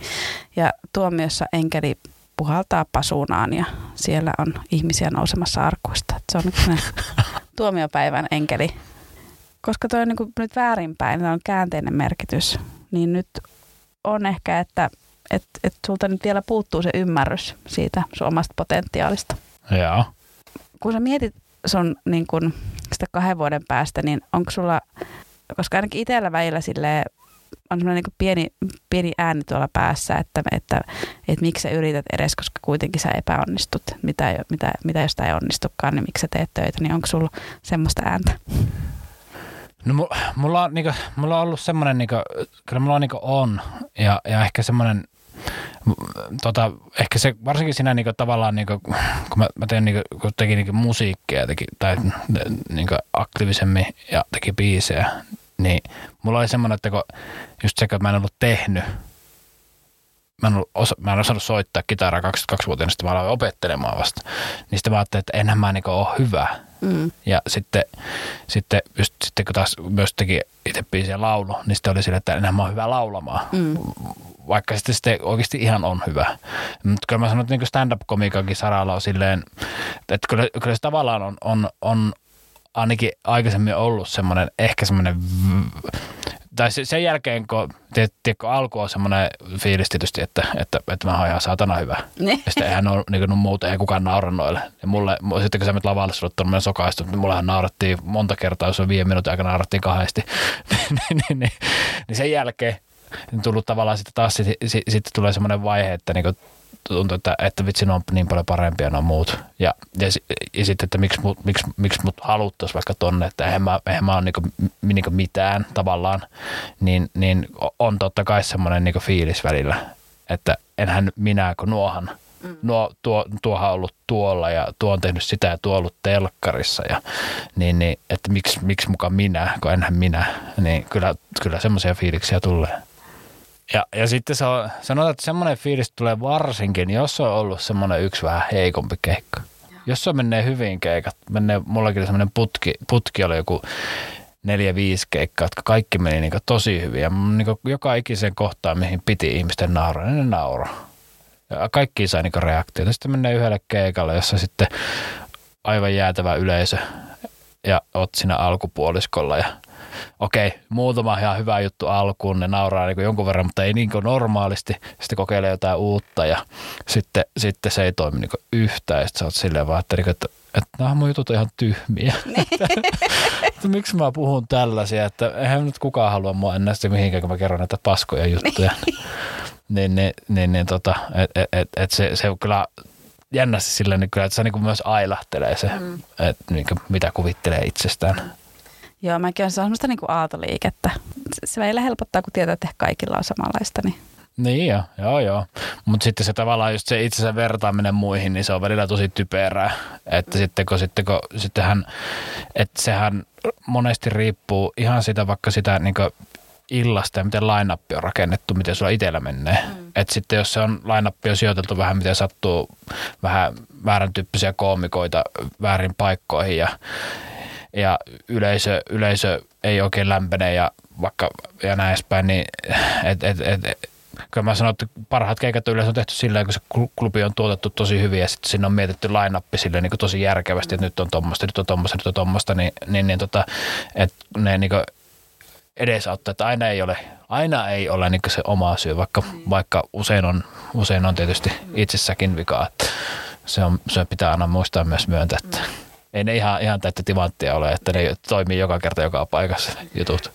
Ja tuomiossa enkeli puhaltaa pasunaan ja siellä on ihmisiä nousemassa arkuista. Et Se on nyt tuomiopäivän enkeli. Koska toi on niin nyt väärinpäin, se on käänteinen merkitys, niin nyt on ehkä, että et, et sulta nyt vielä puuttuu se ymmärrys siitä sun omasta potentiaalista. Joo. Kun sä mietit sun niin kun, sitä kahden vuoden päästä, niin onko sulla, koska ainakin itsellä välillä silleen, on semmoinen niin pieni, pieni ääni tuolla päässä, että, että, että miksi sä yrität edes, koska kuitenkin sä epäonnistut. Mitä, mitä, mitä jos tämä ei onnistukaan, niin miksi sä teet töitä, niin onko sulla semmoista ääntä? No mu- mulla on, niinku, mulla on ollut semmoinen, niinku, kyllä mulla on, niinku on, ja, ja ehkä semmoinen, tota, ehkä se varsinkin siinä niinku, tavallaan, niinku, kun mä, mä teen, niinku, kun tekin niinku, musiikkia teki, tai niinku, aktiivisemmin ja teki biisejä, niin mulla oli semmoinen, että kun just se, kun mä en ollut tehnyt, mä en, ollut osa, mä en osannut soittaa kitaraa 22-vuotiaana, sitten mä aloin opettelemaan vasta, niin sitten mä ajattelin, että enhän mä niinku ole hyvä. Mm. Ja sitten, sitten, just, sitten kun taas myös teki itse biisiä laulu, niin sitten oli sille, että enää mä oon hyvä laulamaan. Mm. Vaikka sitten, sitten oikeasti ihan on hyvä. Mutta kyllä mä sanon, että niin stand-up-komiikankin saralla on silleen, että kyllä, kyllä se tavallaan on, on, on ainakin aikaisemmin ollut semmoinen, ehkä semmoinen, tai sen jälkeen, kun tiedätkö, alku on semmoinen fiilis tietysti, että, että, että mä oon ihan saatana hyvä. Niin. Ja sitten eihän ole niin kuin, muuta, ei kukaan naura noille. Ja mulle, sitten kun sä nyt lavalle sulle tuonne sokaistu, niin mullehan naurattiin monta kertaa, jos on viiden minuutin aikana naurattiin kahdesti. niin, niin, niin, niin, sen jälkeen on tullut tavallaan sitten taas sitten, sitten tulee semmoinen vaihe, että niin kuin, tuntuu, että, että vitsi, ne on niin paljon parempia nuo muut. Ja, ja, ja sitten, että miksi mut, miksi, miksi mut haluttaisiin vaikka tonne, että eihän mä, eihän mä ole niinku, niinku mitään tavallaan, niin, niin on totta kai semmoinen niinku fiilis välillä, että enhän minä, kun nuohan, nuo, tuo, tuohan on ollut tuolla ja tuo on tehnyt sitä ja tuo on ollut telkkarissa ja niin, niin että miksi, miksi mukaan minä, kun enhän minä, niin kyllä, kyllä semmoisia fiiliksiä tulee. Ja, ja sitten se on, sanotaan, että semmoinen fiilis tulee varsinkin, jos on ollut semmoinen yksi vähän heikompi keikka. Jos se menee hyvin keikat, menee, mullakin semmoinen putki, putki oli joku neljä, viisi keikkaa, jotka kaikki meni niin tosi hyvin. Ja niin joka ikisen kohtaan, mihin piti ihmisten nauraa, niin ne nauraa. Ja kaikki sai niin reaktioita. Sitten menee yhdelle keikalle, jossa sitten aivan jäätävä yleisö ja oot siinä alkupuoliskolla ja okei, muutama ihan hyvä juttu alkuun, ne nauraa niin jonkun verran, mutta ei niin kuin normaalisti. Sitten kokeilee jotain uutta ja sitten, sitten se ei toimi niin yhtään. Ja sitten sä oot silleen vaan, että, niin että, että nämä mun jutut on ihan tyhmiä. että, miksi mä puhun tällaisia, että eihän nyt kukaan halua mua enää sitten mihinkään, kun mä kerron näitä paskoja juttuja. niin, niin, niin, niin tota, et, et, et, et se, se kyllä jännästi silleen, niin kyllä, että se niin myös ailahtelee se, mm. että niin mitä kuvittelee itsestään. Joo, mäkin on semmoista niin kuin aaltoliikettä. Se välillä helpottaa, kun tietää, että kaikilla on samanlaista. Niin niin joo, joo, joo. Mutta sitten se tavallaan just se itsensä vertaaminen muihin, niin se on välillä tosi typerää. Että mm. sitten kun, sitten kun sittenhän, että sehän monesti riippuu ihan sitä vaikka sitä niin illasta ja miten line on rakennettu, miten sulla itsellä menee. Mm. Että sitten jos se on line on sijoiteltu vähän miten sattuu vähän väärän tyyppisiä koomikoita väärin paikkoihin ja ja yleisö, yleisö ei oikein lämpene ja vaikka ja näin edespäin, niin et, et, et, kyllä mä sanon, että parhaat keikat yleensä on tehty silleen, kun se klubi on tuotettu tosi hyvin ja sitten sinne on mietitty line silleen niin tosi järkevästi, että nyt on tuommoista, nyt on tuommoista, nyt on tuommoista, niin, niin, niin tota, että ne niin edesauttaa, että aina ei ole, aina ei ole niin se oma syy, vaikka, vaikka usein, on, usein on tietysti itsessäkin vikaa, että se, on, se pitää aina muistaa myös myöntää, että ei ne ihan, ihan täyttä timanttia ole, että ne toimii joka kerta joka paikassa jutut.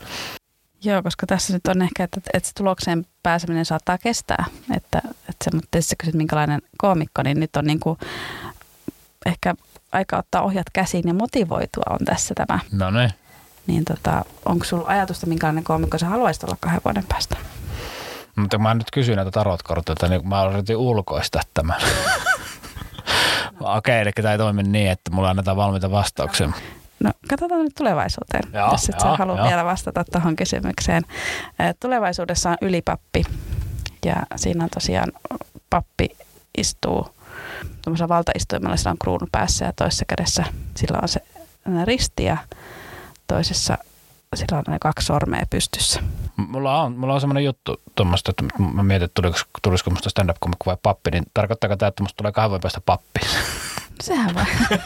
Joo, koska tässä nyt on ehkä, että, että se tulokseen pääseminen saattaa kestää. Että, että se, mutta jos kysyt minkälainen koomikko, niin nyt on niin kuin ehkä aika ottaa ohjat käsiin ja motivoitua on tässä tämä. No niin. Niin tota, onko sulla ajatusta, minkälainen koomikko sä haluaisit olla kahden vuoden päästä? Mutta mä nyt kysyin näitä tarotkortteja, niin mä yritin ulkoista tämän. Okei, eli tämä ei toimi niin, että mulla annetaan valmiita vastauksia. No katsotaan nyt tulevaisuuteen, joo, jos et joo, halua joo. vielä vastata tuohon kysymykseen. Tulevaisuudessa on ylipappi ja siinä on tosiaan pappi istuu tuollaisella valtaistuimella, sillä on kruunu päässä ja toisessa kädessä sillä on se risti ja toisessa sillä on ne kaksi sormea pystyssä. Mulla on, mulla on semmoinen juttu tuommoista, että mä mietin, että tulisiko, tulisiko musta stand-up-komikko vai pappi, niin tarkoittaako tämä, että musta tulee kahden vuoden päästä pappi? Sehän vai.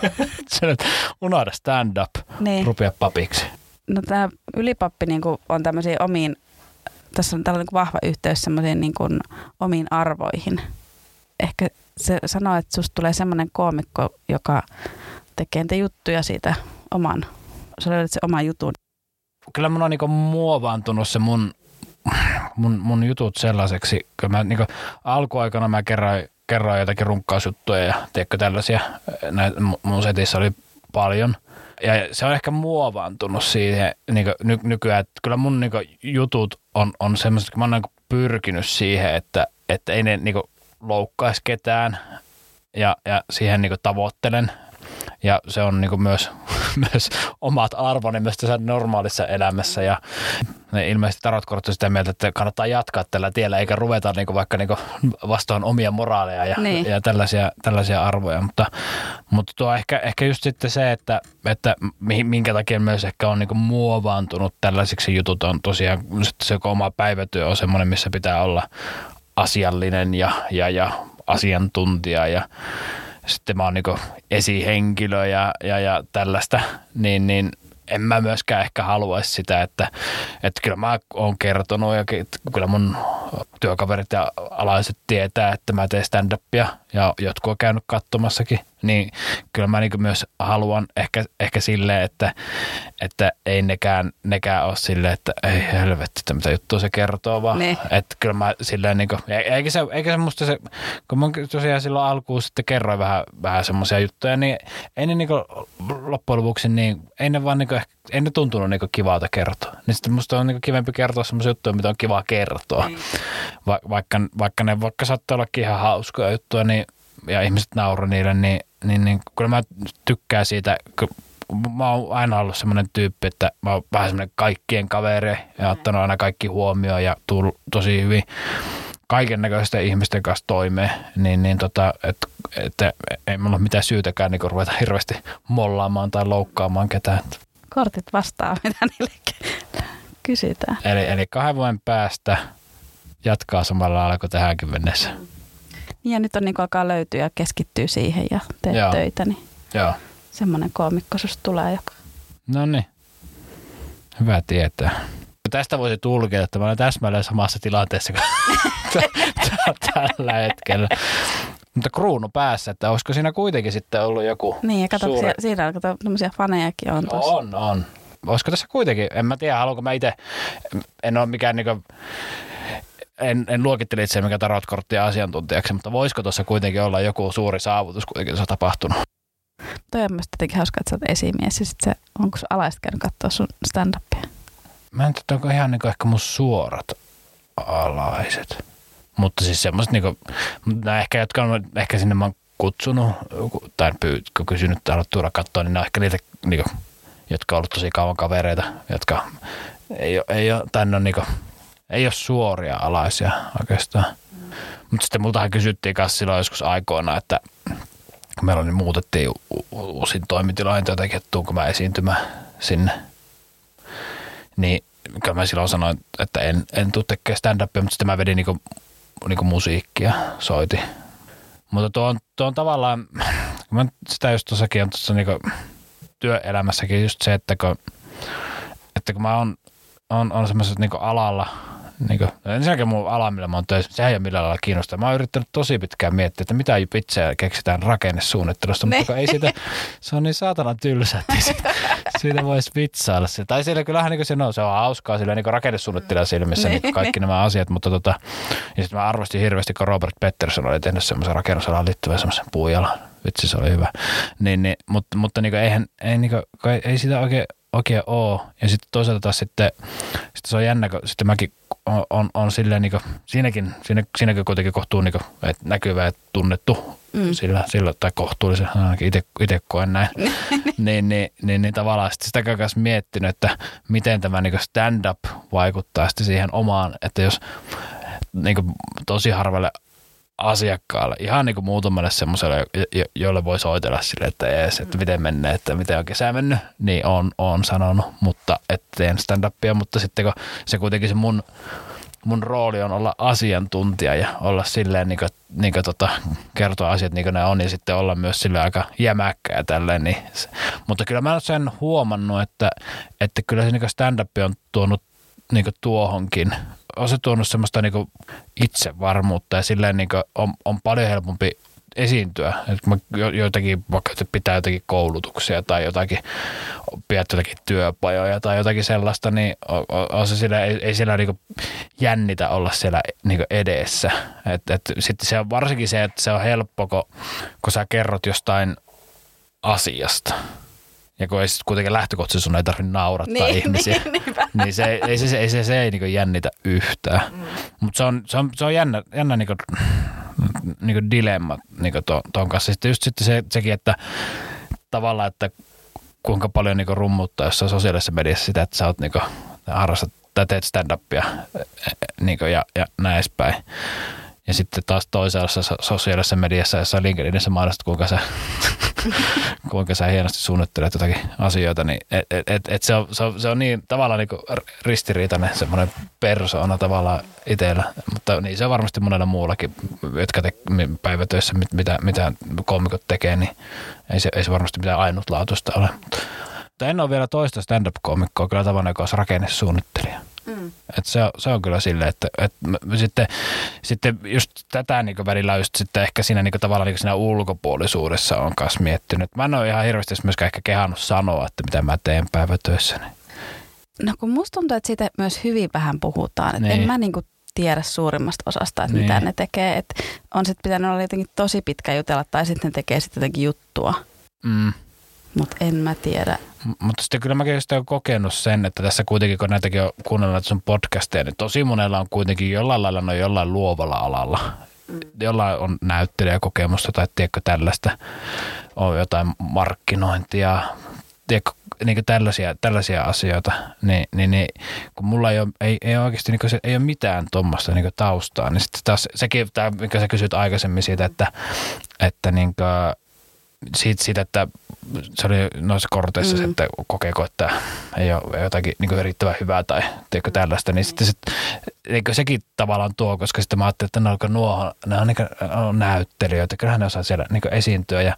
Se nyt unohda stand-up, niin. rupea papiksi. No tämä ylipappi niin on tämmöisiin omiin, tässä on tällainen vahva yhteys semmoisiin niin omiin arvoihin. Ehkä se sanoo, että susta tulee semmoinen koomikko, joka tekee niitä juttuja siitä oman, sä löydät se oma jutun kyllä mun on niinku muovaantunut se mun, mun, mun jutut sellaiseksi, kun mä niinku, alkuaikana mä kerroin, kerroin jotakin runkkausjuttuja ja tiedätkö tällaisia, näitä mun setissä oli paljon. Ja se on ehkä muovaantunut siihen niin ny, nykyään, että kyllä mun niin jutut on, on semmoiset, että mä oon niin pyrkinyt siihen, että, että ei ne niin loukkaisi ketään. Ja, ja siihen niin tavoittelen ja se on niin myös, myös omat arvoni myös tässä normaalissa elämässä ja ne ilmeisesti tarotkortti sitä mieltä, että kannattaa jatkaa tällä tiellä eikä ruveta niin vaikka niin vastaan omia moraaleja ja, niin. ja tällaisia, tällaisia arvoja, mutta, mutta tuo ehkä, ehkä just sitten se, että, että minkä takia myös ehkä on niin muovaantunut tällaisiksi jutut on tosiaan se oma päivätyö on semmoinen, missä pitää olla asiallinen ja, ja, ja asiantuntija ja sitten mä oon niin esihenkilö ja, ja, ja tällaista, niin, niin en mä myöskään ehkä haluaisi sitä, että, että kyllä mä oon kertonut ja kyllä mun työkaverit ja alaiset tietää, että mä teen stand-upia ja jotkut on käynyt katsomassakin, niin kyllä mä niin myös haluan ehkä, ehkä silleen, että, että ei nekään, nekään ole silleen, että ei helvetti, että mitä juttua se kertoo, vaan ne. että kyllä mä silleen niin kuin, eikä se, eikä se musta se, kun mä tosiaan silloin alkuun sitten kerroin vähän, vähän semmoisia juttuja, niin ei ne niin kuin, loppujen lopuksi, niin ei ne vaan niin kuin, ei ne tuntunut niin kivalta kertoa. Niin sitten musta on niin kivempi kertoa semmoisia juttuja, mitä on kiva kertoa. Niin. Va, vaikka, vaikka ne vaikka saattaa ollakin ihan hauskoja juttuja, niin ja ihmiset nauroi niille, niin, niin, niin kyllä mä tykkään siitä, kun mä oon aina ollut semmoinen tyyppi, että mä oon vähän semmoinen kaikkien kaveri ja ottanut aina kaikki huomioon ja tullut tosi hyvin kaiken näköisten ihmisten kanssa toimeen, niin, niin tota, että et, ei mulla ole mitään syytäkään niin ruveta hirveästi mollaamaan tai loukkaamaan ketään. Kortit vastaa, mitä niille kysytään. Eli, eli kahden vuoden päästä jatkaa samalla lailla kuin tähänkin mennessä. Mm. Ja nyt on niin alkaa löytyä ja keskittyy siihen ja teet Joo. töitä, niin Joo. semmoinen koomikko susta tulee. Joka... No niin, hyvä tietää. Tästä voisi tulkita, että mä olen täsmälleen samassa tilanteessa kuin tällä hetkellä. Mutta kruunu päässä, että olisiko siinä kuitenkin sitten ollut joku Niin, ja kato, suuri... siinä on tämmöisiä fanejakin on tuossa. On, on. Olisiko tässä kuitenkin, en mä tiedä, haluanko mä itse, en ole mikään niinku en, en luokittele itse mikä tarotkorttia asiantuntijaksi, mutta voisiko tuossa kuitenkin olla joku suuri saavutus kuitenkin tuossa tapahtunut? Toi on myös tietenkin hauska, että sä oot esimies ja sit se, onko sun alaiset käynyt katsoa sun stand-upia? Mä en tiedä, onko ihan niin ehkä mun suorat alaiset. Mutta siis semmoiset, niin nämä ehkä, jotka on ehkä sinne mä oon kutsunut tai pyyt, kun kysynyt, että haluat tuoda katsoa, niin nämä on ehkä niitä, niin kuin, jotka on ollut tosi kauan kavereita, jotka ei ole, ei ole tai on niin kuin, ei ole suoria alaisia oikeastaan. Mutta sitten multahan kysyttiin kanssa silloin joskus aikoina, että kun meillä niin muutettiin uusin toimitiloihin jotenkin, että tuunko mä esiintymään sinne. Niin kyllä mä silloin sanoin, että en, en tule tekemään stand-upia, mutta sitten mä vedin niinku, niinku musiikkia, soiti. Mutta tuo on, tuo on tavallaan, kun mä sitä just tuossakin on tuossa niinku työelämässäkin just se, että kun, että kun mä oon on, on semmoisessa niinku alalla – niin kuin, ensinnäkin mun ala, millä mä oon töissä, sehän ei ole millään lailla kiinnostaa. Mä oon yrittänyt tosi pitkään miettiä, että mitä itseä keksitään rakennesuunnittelusta, mutta ei siitä, se on niin saatana tylsä, että siitä, siitä voisi vitsailla. Se. Tai siellä kyllähän niin se, no, se on hauskaa sillä niin rakennesuunnittelijan silmissä niin, niin kaikki nämä asiat, mutta tota, ja sitten mä arvostin hirveästi, kun Robert Pettersson oli tehnyt semmoisen rakennusalaan liittyvän semmoisen puujalan. Vitsi, se oli hyvä. Niin, niin, mutta, mutta niin kuin, eihän, ei, niin kuin, ei sitä oikein oikein ole. Ja sitten toisaalta taas sitten, sitten se on jännä, kun sitten mäkin on, on, on silleen niin kuin, siinäkin, siinä, siinäkin kuitenkin kohtuu niin kuin, että näkyvä ja tunnettu mm. sillä, sillä, tai kohtuullisen, ainakin itse koen näin, niin, niin, niin, niin, tavallaan sitten sitä kanssa miettinyt, että miten tämä niin stand-up vaikuttaa sitten siihen omaan, että jos niin kuin, tosi harvalle asiakkaalle, ihan niin kuin muutamalle semmoiselle, jo, jolle voi soitella sille, että ees, että miten menee, että miten on kesä mennyt, niin on, on sanonut, mutta että teen stand-upia, mutta sitten kun se kuitenkin se mun, mun rooli on olla asiantuntija ja olla silleen niin kuin, niin kuin tota, kertoa asiat niin kuin ne on ja sitten olla myös sille aika jämäkkä ja tälleen. Niin, mutta kyllä mä olen sen huomannut, että, että kyllä se niin stand-up on tuonut niin tuohonkin on se tuonut semmoista niin itsevarmuutta ja silleen niin on, on paljon helpompi esiintyä. Että mä joitakin, vaikka pitää jotakin koulutuksia tai jotakin, pidät jotakin työpajoja tai jotakin sellaista, niin on, on se sillä, ei, ei siellä niinku jännitä olla siellä niinku edessä. Et, et, sitten se on varsinkin se, että se on helppo, kun, kun sä kerrot jostain asiasta – ja kun ei kuitenkin lähtökohtaisesti sun ei tarvitse naurattaa niin, ihmisiä, niin, niin se, ei, se, se, se, se ei niin jännitä yhtään. Mm. Mutta se on, se on, se on jännä, jännä niin kuin, niin kuin dilemma niin kuin ton, ton kanssa. Sitten just sitten se, sekin, että tavallaan, että kuinka paljon niin rummuttaa jossain sosiaalisessa mediassa sitä, että sä oot niin kuin, harrastat tai teet stand-upia niin kuin, ja, ja näin edespäin. Ja sitten taas toisaalta sosiaalisessa mediassa, jossa LinkedInissä mainostat, kuinka sä, kuinka sä hienosti suunnittelet jotakin asioita, niin et, et, et, et se, on, se, on, se on niin tavallaan niin ristiriitainen semmoinen persoona tavallaan itsellä, mutta niin se on varmasti monella muullakin, jotka te, päivätöissä, mitä, mitä koomikot tekee, niin ei se, ei se varmasti mitään ainutlaatuista ole. Mutta en ole vielä toista stand-up-koomikkoa kyllä tavannut, joka olisi rakennesuunnittelija. Mm. Et se, se, on kyllä silleen, että, että sitten, sitten just tätä niin välillä just sitten ehkä siinä niin tavallaan niin siinä ulkopuolisuudessa on kanssa miettinyt. Mä en ole ihan hirveästi myöskään ehkä kehannut sanoa, että mitä mä teen päivätöissä. Niin. No kun musta tuntuu, että siitä myös hyvin vähän puhutaan. Niin. En mä niin kuin tiedä suurimmasta osasta, että niin. mitä ne tekee. Et on sitten pitänyt olla jotenkin tosi pitkä jutella tai sitten ne tekee sitten jotenkin juttua. Mm. Mutta en mä tiedä. Mutta sitten kyllä mäkin olen kokenut sen, että tässä kuitenkin, kun näitäkin on kuunnellut sun podcasteja, niin tosi monella on kuitenkin jollain lailla no jollain luovalla alalla. Mm. Jollain on näyttelijäkokemusta tai tiedätkö tällaista, on jotain markkinointia, tiedätkö, niin tällaisia, tällaisia asioita, niin, niin, niin kun mulla ei ole, ei, ei oikeasti niin se, ei ole mitään tuommoista niin taustaa, niin sitten taas sekin, tämä, mikä sä kysyt aikaisemmin siitä, että, että niin kuin, siitä, siitä, että se oli noissa korteissa, mm. että kokeeko, että ei ole jotakin niin riittävän hyvää tai teikö tällaista, niin sitten sit, sekin tavallaan tuo, koska sitten mä ajattelin, että ne on, nuo, ne on, niin on näyttelijöitä, kyllähän ne osaa siellä niin esiintyä ja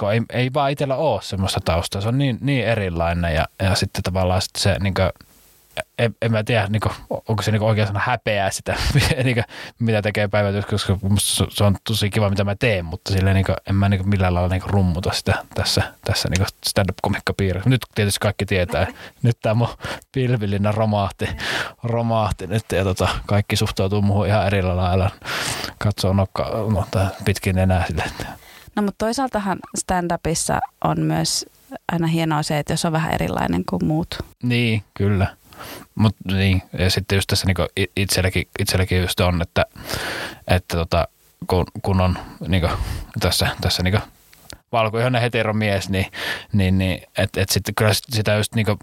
kun ei, ei vaan itsellä ole semmoista taustaa, se on niin, niin erilainen ja, ja sitten tavallaan sitten se niin kuin, en, en mä tiedä, niin kuin, onko se niin oikein sana häpeää sitä, niin kuin, mitä tekee päivätyössä, koska se on tosi kiva, mitä mä teen, mutta silleen, niin kuin, en mä niin kuin, millään lailla niin kuin, rummuta sitä tässä, tässä niin stand-up-komikkapiirissä. Nyt tietysti kaikki tietää. Nyt tämä mun pilvillinen romahti, romahti nyt ja tota, kaikki suhtautuu muuhun ihan eri lailla. Katsoo nokka, no, pitkin enää sille. No mutta toisaaltahan stand-upissa on myös aina hienoa se, että jos on vähän erilainen kuin muut. Niin, kyllä. Mut niin, ja sitten just tässä niinku itselläkin, itselläkin just on, että, että tota, kun, kun on niinku tässä, tässä niinku valkoihoinen heteromies, niin, niin, niin että et sitten kyllä sitä just niinku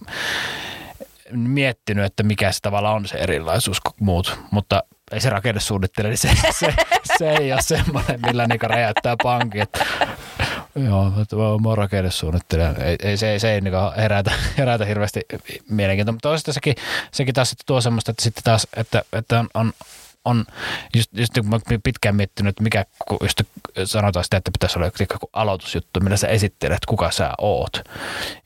miettinyt, että mikä se tavalla on se erilaisuus kuin muut, mutta ei se rakennesuunnittele, niin se, se, se ei ole semmoinen, millä niinku räjäyttää pankki, että Joo, mä oon rakennesuunnittelija. Ei, ei, se, ei, se ei niin herätä, herätä hirveästi mielenkiintoa. Mutta toisaalta sekin, sekin taas että tuo semmoista, että sitten taas, että, että on, on on just, just niin kuin mä pitkään miettinyt, että mikä, kun just sanotaan sitä, että pitäisi olla joku aloitusjuttu, millä sä esittelet, kuka sä oot.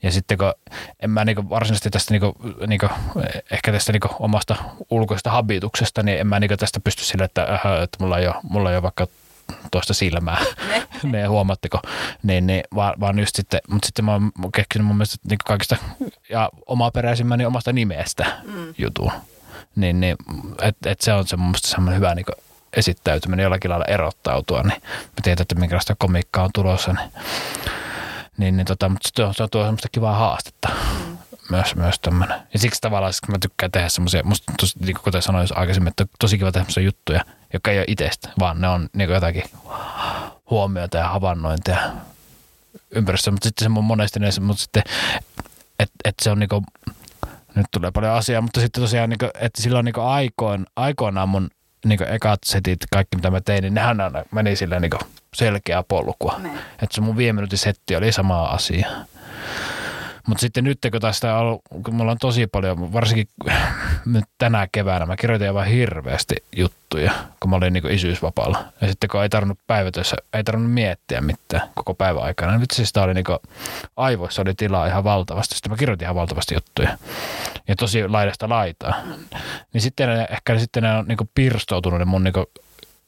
Ja sitten kun en mä niin varsinaisesti tästä niin kuin, niin kuin, ehkä tästä niin omasta ulkoisesta habituksesta, niin en mä niin tästä pysty sille, että, äh, että mulla, ei ole, mulla ei ole vaikka toista silmää, ne, huomatteko, niin, niin vaan, vaan just sitten, mutta sitten mä oon keksinyt mun mielestä niin kaikista ja omaperäisimmän niin omasta nimestä mm. jutun. Niin, niin että et se on se mun mielestä semmoinen hyvä niin esittäytyminen, jollakin lailla erottautua, niin mä tiedän, että minkälaista komiikkaa on tulossa, niin, niin, niin tota, mutta se, on, se tuo semmoista kivaa haastetta. Mm. Myös, myös tämmöinen. Ja siksi tavallaan kun mä tykkään tehdä semmoisia, musta tosi, niin kuten sanoin aikaisemmin, että tosi kiva tehdä semmoisia juttuja, jotka ei ole itsestä, vaan ne on niin jotakin huomioita ja havainnointia ympäristössä. Mutta sitten se on monesti ne, mutta sitten, että et se on niinku, nyt tulee paljon asiaa, mutta sitten tosiaan, niinku, että silloin niinku aikoin, aikoinaan mun niinku ekat setit, kaikki mitä mä tein, niin nehän meni silleen niinku selkeää polkua. Että se mun viime setti oli sama asia. Mutta sitten nyt, kun tästä on, kun mulla on tosi paljon, varsinkin nyt tänä keväänä, mä kirjoitin aivan hirveästi juttuja, kun mä olin niin isyysvapaalla. Ja sitten kun ei tarvinnut päivätössä, ei tarvinnut miettiä mitään koko päivän aikana. Nyt siis oli niin kuin, aivoissa oli tilaa ihan valtavasti. Sitten mä kirjoitin ihan valtavasti juttuja. Ja tosi laidasta laitaa. Niin sitten ehkä sitten ne on niin pirstoutunut ne mun niin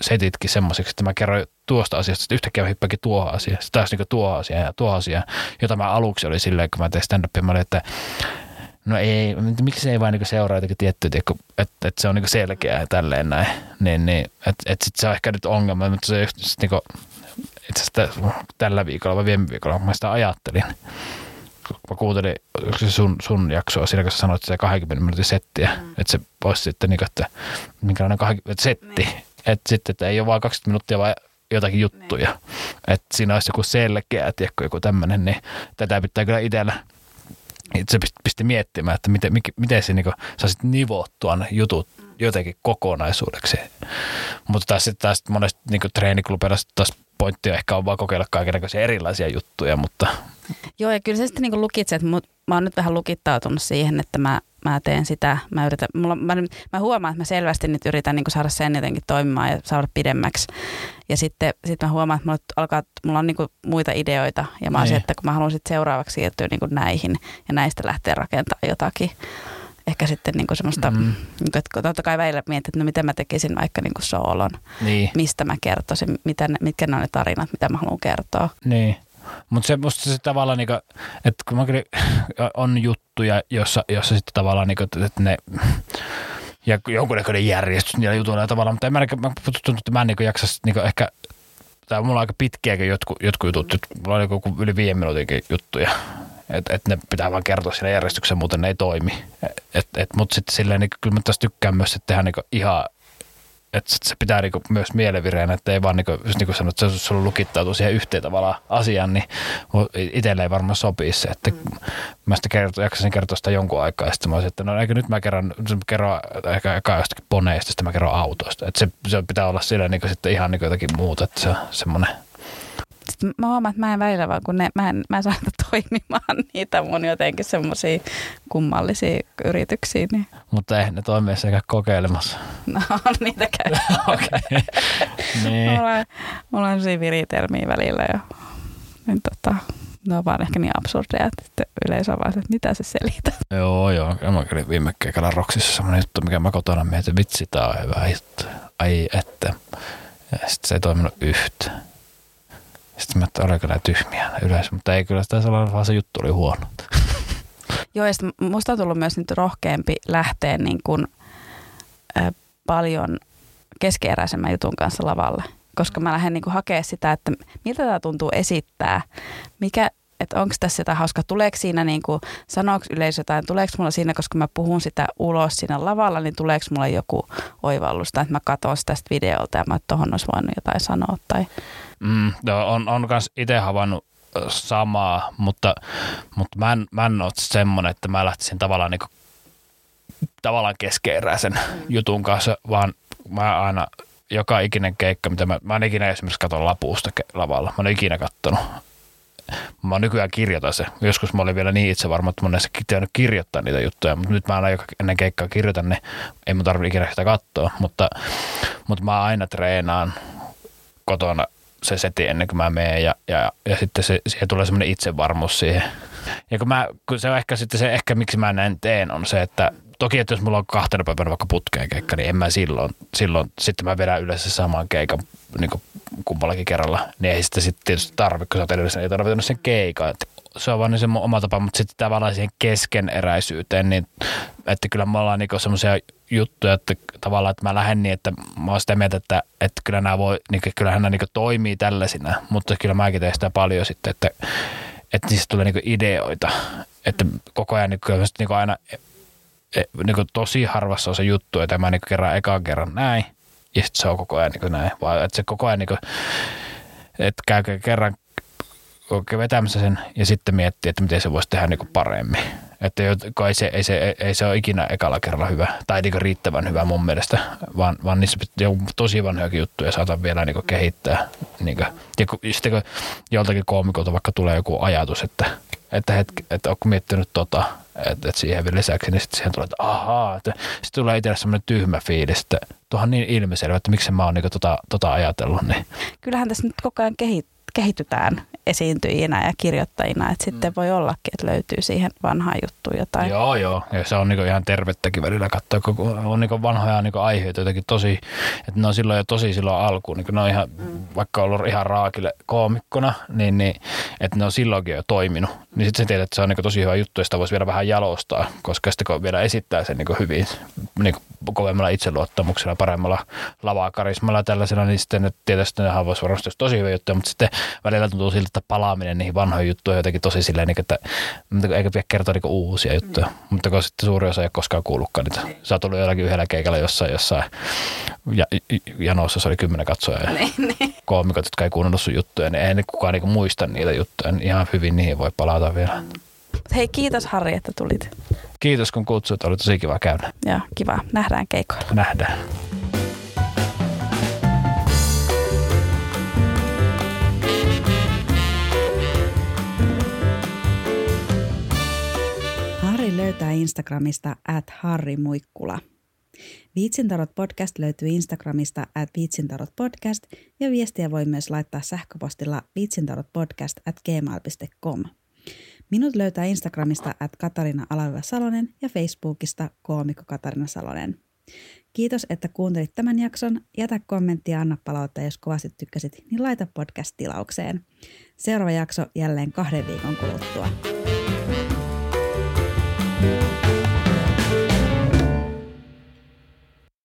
setitkin semmoiseksi, että mä kerroin tuosta asiasta, että yhtäkkiä mä hyppäkin tuohon asiaan, sitten taas niin tuo asia ja tuo asia, jota mä aluksi oli silleen, kun mä tein stand-upia, mä olin, että no ei, miksi se ei vain niin seuraa jotenkin tiettyä, että, että, että se on niin selkeää ja tälleen näin, niin, niin että, että sitten se on ehkä nyt ongelma, mutta se just niin kuin, itse asiassa tällä viikolla vai viime viikolla, kun mä sitä ajattelin, mä kuuntelin se sun, sun jaksoa siinä, kun sä sanoit, että se 20 minuutin settiä, mm. että se voisi sitten, niin kuin, että minkälainen 20, setti, niin. Että sitten, että ei ole vain 20 minuuttia, vaan jotakin juttuja. Niin. Että siinä olisi joku selkeä, tiedätkö, joku tämmöinen, niin tätä pitää kyllä itsellä se pisti, miettimään, että miten, miten, miten se niin saisit nivottua ne jutut jotenkin kokonaisuudeksi. Mutta taas, taas monesti niin treeniklubeilla taas pointti ehkä on vaan kokeilla kaikenlaisia erilaisia juttuja, mutta... Joo, ja kyllä se sitten niin lukitset, mutta mä oon nyt vähän lukittautunut siihen, että mä, mä teen sitä. Mä, yritän, mulla, mä, mä huomaan, että mä selvästi nyt yritän niin saada sen jotenkin toimimaan ja saada pidemmäksi. Ja sitten sit mä huomaan, että mulla, alkaa, mulla on niin muita ideoita. Ja mä oon niin. että kun mä haluan sitten seuraavaksi siirtyä niin näihin ja näistä lähteä rakentamaan jotakin ehkä sitten niin kuin semmoista, mm. niin kuin, että totta kai välillä mietin, että no miten mä tekisin vaikka niin kuin soolon, niin. mistä mä kertoisin, mitä ne, mitkä ne on ne tarinat, mitä mä haluan kertoa. Niin. Mutta se musta se tavallaan, niinku, että kun mä kyllä, on juttuja, jossa, jossa sitten tavallaan, niinku, että ne ja jonkunnäköinen järjestys niillä jutuilla tavallaan, mutta en mä, mä tuntunut, että mä en niinku jaksa niinku ehkä tai mulla on aika pitkiäkin jotkut, jotkut jutut, mulla on joku yli viiden minuutinkin juttuja, että et ne pitää vaan kertoa siinä järjestyksessä, muuten ne ei toimi. Et, et, Mutta sitten silleen, niin kyllä mä taas tykkään myös että tehdä niin ihan että se pitää niinku myös mielivireen, että ei vaan niinku, just niin kuin sanoit, että se on lukittautuu siihen yhteen tavallaan asiaan, niin itselle ei varmaan sopii se, että mm. mä sitten kerto, jaksasin kertoa sitä jonkun aikaa, ja sitten mä olisin, että no eikö nyt mä kerron, kerron ehkä eka jostakin poneista, sitten mä kerron autoista, että se, se pitää olla sillä niin sitten ihan niin jotakin muuta, että se on semmoinen sitten mä huomaan, että mä en välillä vaan, kun ne, mä en, mä en saa toimimaan niitä mun jotenkin semmoisia kummallisia yrityksiä. Niin. Mutta ei ne toimii sekä kokeilemassa. No niitä käy. okay. niin. mulla, on, mulla on sellaisia viritelmiä välillä ja niin tota, ne on vaan ehkä niin absurdeja, että yleisö on vaan että mitä se selität. Joo, joo. Mä kävin viime keikalla Roksissa semmoinen juttu, mikä mä kotona mietin, vitsi, tää on hyvä juttu. Ai että. Ja sitten se ei toiminut yhtään. Sitten mä että oliko nämä tyhmiä yleensä, mutta ei kyllä sitä sellainen, vaan se juttu oli huono. Joo, ja musta on tullut myös nyt rohkeampi lähteä niin kuin, äh, paljon keskeeräisemmän jutun kanssa lavalle, koska mä lähden niin kuin hakemaan sitä, että miltä tämä tuntuu esittää, mikä, että onko tässä jotain hauskaa, tuleeko siinä, niin kuin, sanooko yleisö jotain, tuleeko mulla siinä, koska mä puhun sitä ulos siinä lavalla, niin tuleeko mulla joku oivallus, tai että mä katson sitä tästä videolta ja mä tuohon olisi voinut jotain sanoa, tai Mm, no, on, on kans itse havainnut samaa, mutta, mutta mä, en, mä en ole semmoinen, että mä lähtisin tavallaan, niin kuin, tavallaan keskeeräisen mm. jutun kanssa, vaan mä aina joka ikinen keikka, mitä mä, mä en ikinä esimerkiksi katson lapuusta lavalla. Mä en ikinä kattonut. Mä nykyään kirjoitan se. Joskus mä olin vielä niin itse varma, että mä olen pitänyt kirjoittaa niitä juttuja, mutta nyt mä aina joka ennen keikkaa kirjoitan, niin ei mun tarvitse ikinä sitä katsoa. Mutta, mutta mä aina treenaan kotona se seti ennen kuin mä menen ja, ja, ja sitten se, siihen tulee semmoinen itsevarmuus siihen. Ja kun, mä, kun se on ehkä sitten se, ehkä miksi mä näin teen, on se, että toki, että jos mulla on kahtena päivänä vaikka putkeen keikka, niin en mä silloin, silloin sitten mä vedän yleensä saman keikan niin kummallakin kerralla, niin ei sitä sitten tietysti tarvitse, kun sä oot edellisen, ei tarvitse sen keikan. Että se on vaan niin se oma tapa, mutta sitten tavallaan siihen keskeneräisyyteen, niin että kyllä me ollaan niinku semmoisia juttuja, että tavallaan, että mä lähden niin, että mä oon sitä mieltä, että, että kyllä nämä voi, niin kyllähän nämä niin toimii tällaisina, mutta kyllä mäkin teen sitä paljon sitten, että, että niistä tulee niin ideoita, että koko ajan niin kuin, niin kuin aina e, niin kuin tosi harvassa on se juttu, että mä niin kerran ekaan kerran näin, ja sitten se on koko ajan niin näin, vaan että se koko ajan niin kuin, että käy kerran vetämässä sen ja sitten miettii, että miten se voisi tehdä niin paremmin. Että ei se, ei, se, ei se ole ikinä ekalla kerralla hyvä tai niin riittävän hyvä mun mielestä, vaan, vaan niissä pitää tosi vanhojakin juttuja saada vielä niin kehittää. Niin kuin, ja sitten kun joltakin koomikolta vaikka tulee joku ajatus, että, että, hetki, että onko miettinyt tota, että, että siihen vielä lisäksi, niin sitten siihen tulee, että ahaa, että sitten tulee itselle semmoinen tyhmä fiilis, että tuohan niin ilmiselvä, että miksi mä oon niin tota, tota ajatellut. Niin. Kyllähän tässä nyt koko ajan kehittyy kehitytään esiintyjinä ja kirjoittajina, että sitten mm. voi ollakin, että löytyy siihen vanhaan juttuun jotain. Joo, joo. Ja se on niinku ihan tervettäkin välillä katsoa, kun on niinku vanhoja niinku aiheita jotenkin tosi, että ne on silloin jo tosi silloin alkuun, niin ne on ihan, mm. vaikka ollut ihan raakille koomikkona, niin, niin että ne on silloinkin jo toiminut. Niin sitten se tiedät, että se on niinku tosi hyvä juttu, ja sitä voisi vielä vähän jalostaa, koska sitten kun vielä esittää sen niinku hyvin, niinku kovemmalla itseluottamuksella, paremmalla lavakarismalla tällaisella, niin sitten tietysti nehän voisi varmasti tosi hyvä juttu, mutta sitten välillä tuntuu siltä, että palaaminen niihin vanhoihin juttuihin on jotenkin tosi silleen, niin että eikä pidä kertoa niin uusia juttuja. Mm. Mutta kun sitten suuri osa ei ole koskaan kuullutkaan niitä. Niin. Sä oot tullut jollakin yhdellä keikalla jossain, jossain ja, janossa se oli kymmenen katsoja ja niin, niin. koomikot, jotka ei kuunnellut sun juttuja, niin ei kukaan niin muista niitä juttuja. Niin ihan hyvin niihin voi palata vielä. Hei, kiitos Harri, että tulit. Kiitos kun kutsuit, oli tosi kiva käydä. Joo, kiva. Nähdään keikoilla. Nähdään. Löytää Instagramista at Harri Muikkula. Viitsintarot podcast löytyy Instagramista at viitsintarot podcast ja viestiä voi myös laittaa sähköpostilla viitsintarotpodcast at gmail.com. Minut löytää Instagramista at Katarina Alaveva Salonen ja Facebookista koomikko Katarina Salonen. Kiitos, että kuuntelit tämän jakson. Jätä kommentti ja anna palautetta, jos kovasti tykkäsit, niin laita podcast tilaukseen. Seuraava jakso jälleen kahden viikon kuluttua.